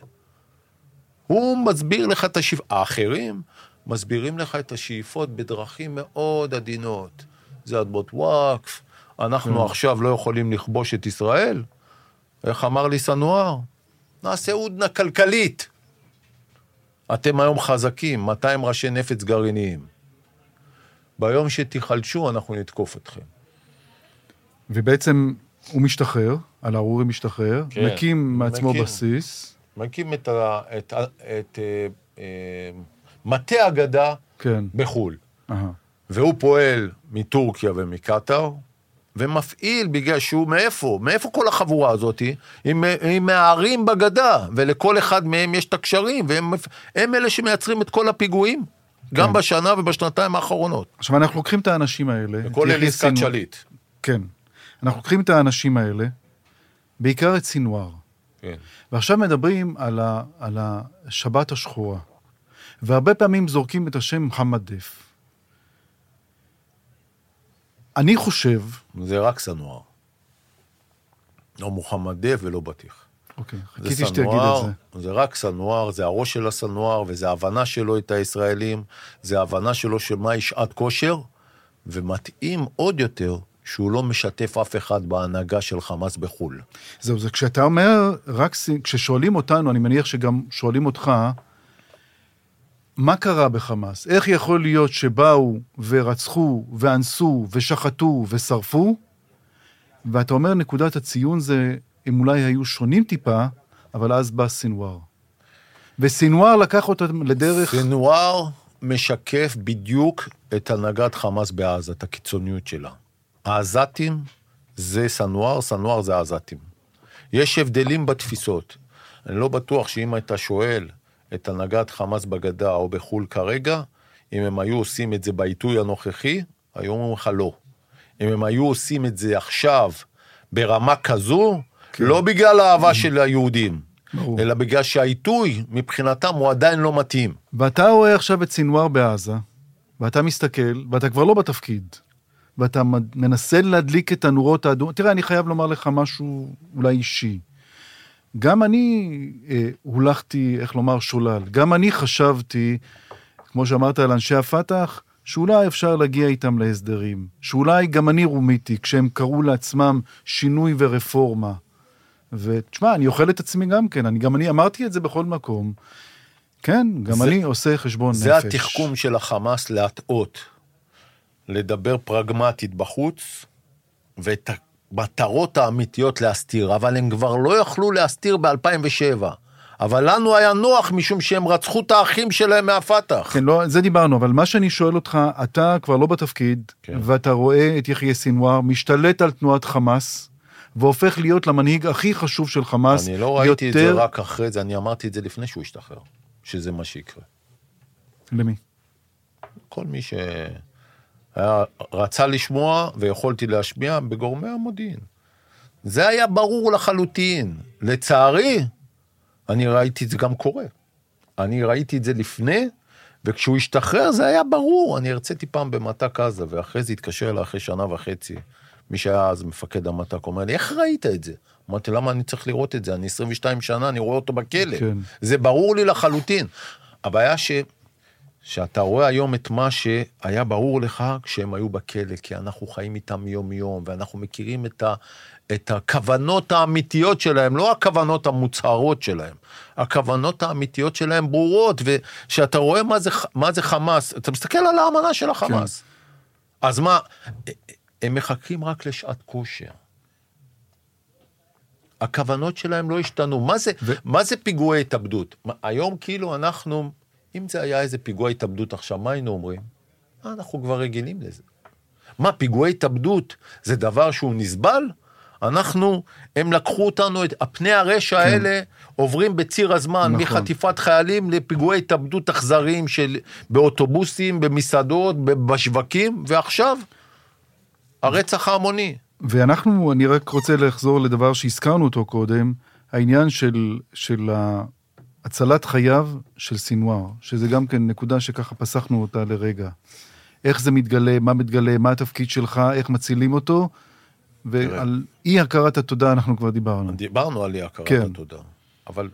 הוא מסביר לך את השאיפות, האחרים מסבירים לך את השאיפות בדרכים מאוד עדינות. זה אדמות וואקף, אנחנו עכשיו לא יכולים לכבוש את ישראל. איך אמר לי סנואר? נעשה הודנה כלכלית. אתם היום חזקים, 200 ראשי נפץ גרעיניים. ביום שתיחלשו, אנחנו נתקוף אתכם. ובעצם הוא משתחרר, אל-ערורי משתחרר, כן, מקים מעצמו מקים. בסיס, מקים את, ה, את, ה- את אה, אה, מטה אגדה כן, בחו"ל. אהה. והוא פועל מטורקיה ומקטאר, ומפעיל בגלל שהוא מאיפה? מאיפה כל החבורה הזאת? היא, היא מהערים בגדה, ולכל אחד מהם יש את הקשרים, והם הם אלה שמייצרים את כל הפיגועים, גם כן. בשנה ובשנתיים האחרונות. עכשיו אנחנו לוקחים את האנשים האלה, כולל יחיא עסקת שליט. כן. אנחנו לוקחים את האנשים האלה, בעיקר את סינואר, כן. ועכשיו מדברים על, ה, על השבת השחורה, והרבה פעמים זורקים את השם מוחמד דף. אני חושב, זה רק סנואר. לא מוחמד דף ולא בטיח. אוקיי, זה חיכיתי שתגיד את זה. זה רק סנואר, זה הראש של הסנואר, וזה ההבנה שלו את הישראלים, זה ההבנה שלו שמהי שעת כושר, ומתאים עוד יותר שהוא לא משתף אף אחד בהנהגה של חמאס בחו"ל. זהו, זה כשאתה אומר, רק כששואלים אותנו, אני מניח שגם שואלים אותך, מה קרה בחמאס? איך יכול להיות שבאו ורצחו ואנסו ושחטו ושרפו? ואתה אומר, נקודת הציון זה, הם אולי היו שונים טיפה, אבל אז בא סינואר. וסינואר לקח אותם לדרך... סנואר משקף בדיוק את הנהגת חמאס בעזה, את הקיצוניות שלה. העזתים זה סנואר, סנואר זה העזתים. יש הבדלים בתפיסות. אני לא בטוח שאם אתה שואל את הנהגת חמאס בגדה או בחו"ל כרגע, אם הם היו עושים את זה בעיתוי הנוכחי, היו אומרים לך לא. אם הם היו עושים את זה עכשיו ברמה כזו, כן. לא בגלל האהבה של היהודים, ברור. אלא בגלל שהעיתוי מבחינתם הוא עדיין לא מתאים. ואתה רואה עכשיו את סינואר בעזה, ואתה מסתכל, ואתה כבר לא בתפקיד, ואתה מנסה להדליק את הנורות האדומות. תראה, אני חייב לומר לך משהו אולי אישי. גם אני אה, הולכתי, איך לומר, שולל. גם אני חשבתי, כמו שאמרת על אנשי הפת"ח, שאולי אפשר להגיע איתם להסדרים. שאולי גם אני רומיתי, כשהם קראו לעצמם שינוי ורפורמה. ותשמע, אני אוכל את עצמי גם כן, אני, גם אני אמרתי את זה בכל מקום. כן, גם זה- אני עושה חשבון זה נפש. התחכום של החמאס להטעות, לדבר פרגמטית בחוץ, ואת המטרות האמיתיות להסתיר, אבל הם כבר לא יכלו להסתיר ב-2007. אבל לנו היה נוח משום שהם רצחו את האחים שלהם מהפת"ח. כן, לא, זה דיברנו, אבל מה שאני שואל אותך, אתה כבר לא בתפקיד, כן. ואתה רואה את יחיא סינואר משתלט על תנועת חמאס, והופך להיות למנהיג הכי חשוב של חמאס. אני לא ראיתי את זה יותר- רק אחרי זה, אני אמרתי את זה לפני שהוא השתחרר, שזה מה שיקרה. למי? כל מי שהיה, רצה לשמוע ויכולתי להשמיע בגורמי המודיעין. זה היה ברור לחלוטין. לצערי, אני ראיתי את זה גם קורה. אני ראיתי את זה לפני, וכשהוא השתחרר זה היה ברור. אני הרציתי פעם במטק עזה, ואחרי זה התקשר אליי אחרי שנה וחצי, מי שהיה אז מפקד המטק, אומר לי, איך ראית את זה? אמרתי, למה אני צריך לראות את זה? אני 22 שנה, אני רואה אותו בכלא. כן. זה ברור לי לחלוטין. הבעיה ש... שאתה רואה היום את מה שהיה ברור לך כשהם היו בכלא, כי אנחנו חיים איתם יום-יום, ואנחנו מכירים את, ה, את הכוונות האמיתיות שלהם, לא הכוונות המוצהרות שלהם, הכוונות האמיתיות שלהם ברורות, ושאתה רואה מה זה, מה זה חמאס, אתה מסתכל על האמנה של החמאס. כן. אז מה, הם מחכים רק לשעת כושר. הכוונות שלהם לא השתנו. מה זה, ו- מה זה פיגועי התאבדות? היום כאילו אנחנו, אם זה היה איזה פיגוע התאבדות עכשיו, מה היינו אומרים? "אה, אנחנו כבר רגילים לזה. מה, פיגועי התאבדות זה דבר שהוא נסבל? אנחנו, הם לקחו אותנו, את הפני הרשע כן. האלה עוברים בציר הזמן, נכון. מחטיפת חיילים לפיגועי התאבדות אכזריים של, באוטובוסים, במסעדות, בשווקים, ועכשיו, הרצח ההמוני. ואנחנו, אני רק רוצה לחזור לדבר שהזכרנו אותו קודם, העניין של, של הצלת חייו של סינואר, שזה גם כן נקודה שככה פסחנו אותה לרגע. איך זה מתגלה, מה מתגלה, מה התפקיד שלך, איך מצילים אותו, ועל אי הכרת התודה אנחנו כבר דיברנו. דיברנו על אי הכרת כן. התודה, אבל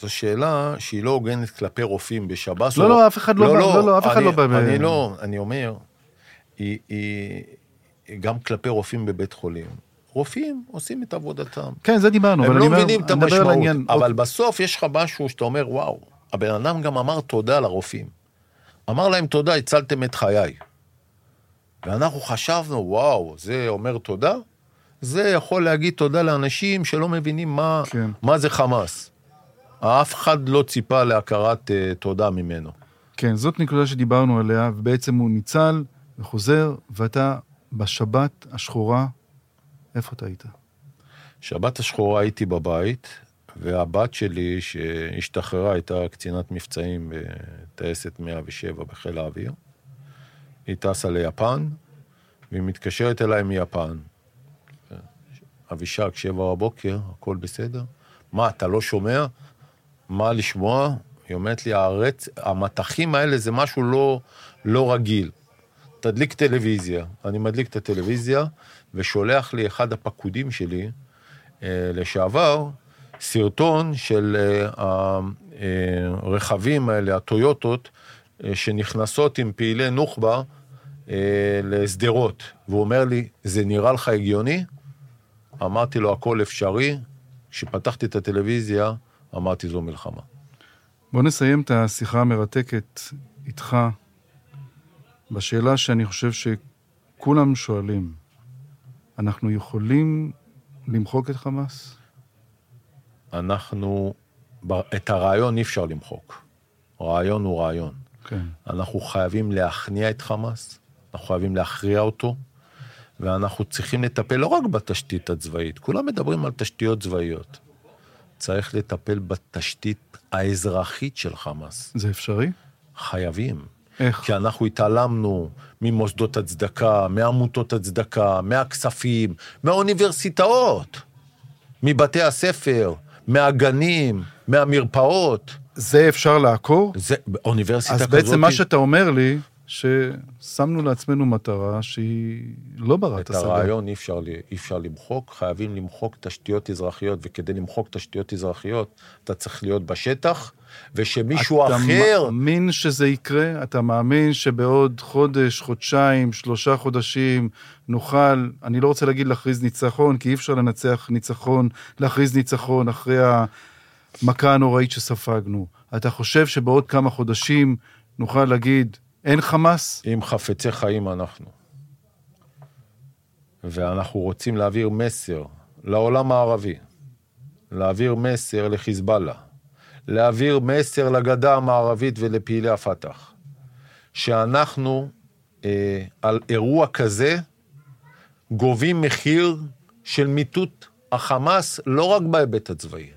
זו שאלה שהיא לא הוגנת כלפי רופאים בשב"ס. לא, או- לא, אף אחד לא בא- לא, לא, אף אחד אני- לא בא אני לא, אני אומר, היא, היא גם כלפי רופאים בבית חולים. רופאים עושים את עבודתם. כן, זה דיברנו, אבל לא אני אומר, מבינים את המשמעות. אוקיי. אבל בסוף יש לך משהו שאתה אומר, וואו, הבן אדם גם אמר תודה לרופאים. אמר להם תודה, הצלתם את חיי. ואנחנו חשבנו, וואו, זה אומר תודה? זה יכול להגיד תודה לאנשים שלא מבינים מה, כן. מה זה חמאס. אף אחד לא ציפה להכרת uh, תודה ממנו. כן, זאת נקודה שדיברנו עליה, ובעצם הוא ניצל וחוזר, ואתה בשבת השחורה, איפה אתה היית? שבת השחורה הייתי בבית, והבת שלי, שהשתחררה, הייתה קצינת מבצעים בטייסת 107 בחיל האוויר. היא טסה ליפן, והיא מתקשרת אליי מיפן. אבישג, שבע בבוקר, הכל בסדר? מה, אתה לא שומע? מה לשמוע? היא אומרת לי, הרצ... המטחים האלה זה משהו לא, לא רגיל. תדליק טלוויזיה. אני מדליק את הטלוויזיה, ושולח לי אחד הפקודים שלי, אה, לשעבר, סרטון של אה, הרכבים האלה, הטויוטות, אה, שנכנסות עם פעילי נוח'בה אה, לשדרות. והוא אומר לי, זה נראה לך הגיוני? אמרתי לו, הכל אפשרי. כשפתחתי את הטלוויזיה, אמרתי, זו מלחמה. בוא נסיים את השיחה המרתקת איתך בשאלה שאני חושב שכולם שואלים. אנחנו יכולים למחוק את חמאס? אנחנו, את הרעיון אי אפשר למחוק. רעיון הוא רעיון. כן. אנחנו חייבים להכניע את חמאס, אנחנו חייבים להכריע אותו, ואנחנו צריכים לטפל לא רק בתשתית הצבאית, כולם מדברים על תשתיות צבאיות. צריך לטפל בתשתית האזרחית של חמאס. זה אפשרי? חייבים. איך? כי אנחנו התעלמנו ממוסדות הצדקה, מעמותות הצדקה, מהכספים, מהאוניברסיטאות, מבתי הספר, מהגנים, מהמרפאות. זה אפשר לעקור? זה, אוניברסיטה אז כזאת... בעצם מה שאתה אומר לי, ששמנו לעצמנו מטרה שהיא לא ברת את השגה. הרעיון אי אפשר, אי אפשר למחוק, חייבים למחוק תשתיות אזרחיות, וכדי למחוק תשתיות אזרחיות, אתה צריך להיות בשטח, ושמישהו אתה אחר... מאמין שזה יקרה? אתה מאמין שבעוד חודש, חודשיים, שלושה חודשים נוכל, אני לא רוצה להגיד להכריז ניצחון, כי אי אפשר לנצח ניצחון, להכריז ניצחון אחרי המכה הנוראית שספגנו. אתה חושב שבעוד כמה חודשים נוכל להגיד, אין חמאס? אם חפצי חיים אנחנו. ואנחנו רוצים להעביר מסר לעולם הערבי, להעביר מסר לחיזבאללה, להעביר מסר לגדה המערבית ולפעילי הפת"ח, שאנחנו אה, על אירוע כזה גובים מחיר של מיטוט החמאס לא רק בהיבט הצבאי.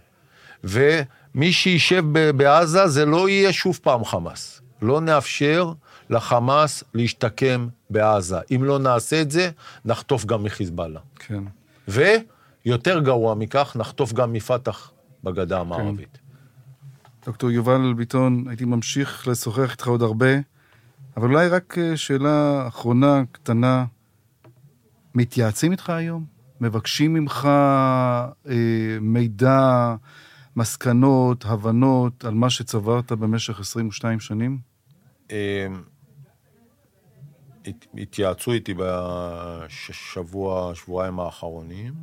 ומי שישב בעזה זה לא יהיה שוב פעם חמאס. לא נאפשר לחמאס להשתקם בעזה. אם לא נעשה את זה, נחטוף גם מחיזבאללה. כן. ויותר גרוע מכך, נחטוף גם מפת"ח בגדה המערבית. דוקטור יובל ביטון, הייתי ממשיך לשוחח איתך עוד הרבה, אבל אולי רק אה, שאלה אחרונה, קטנה. מתייעצים איתך היום? מבקשים ממך אה, מידע, מסקנות, הבנות על מה שצברת במשך 22 שנים? אה, הת- התייעצו איתי בשבוע, שבועיים האחרונים.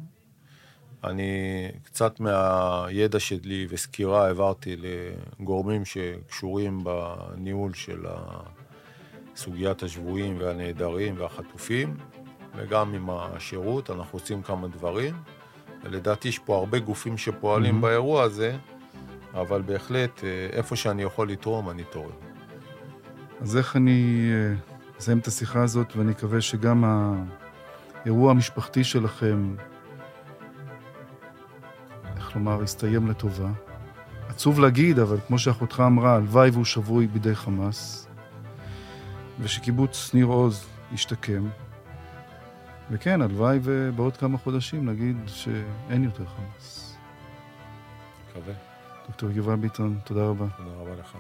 אני קצת מהידע שלי וסקירה העברתי לגורמים שקשורים בניהול של סוגיית השבויים והנעדרים והחטופים, וגם עם השירות, אנחנו עושים כמה דברים. ולדעתי יש פה הרבה גופים שפועלים מהמם. באירוע הזה, אבל בהחלט, אה, איפה שאני יכול לתרום, אני תורם. אז איך אני אה, אסיים את השיחה הזאת, ואני מקווה שגם האירוע המשפחתי שלכם, איך לומר, יסתיים לטובה. עצוב להגיד, אבל כמו שאחותך אמרה, הלוואי והוא שבוי בידי חמאס, ושקיבוץ ניר עוז ישתקם. וכן, הלוואי ובעוד כמה חודשים נגיד שאין יותר חמאס. מקווה. דוקטור יובל ביטון, תודה רבה. תודה רבה לך.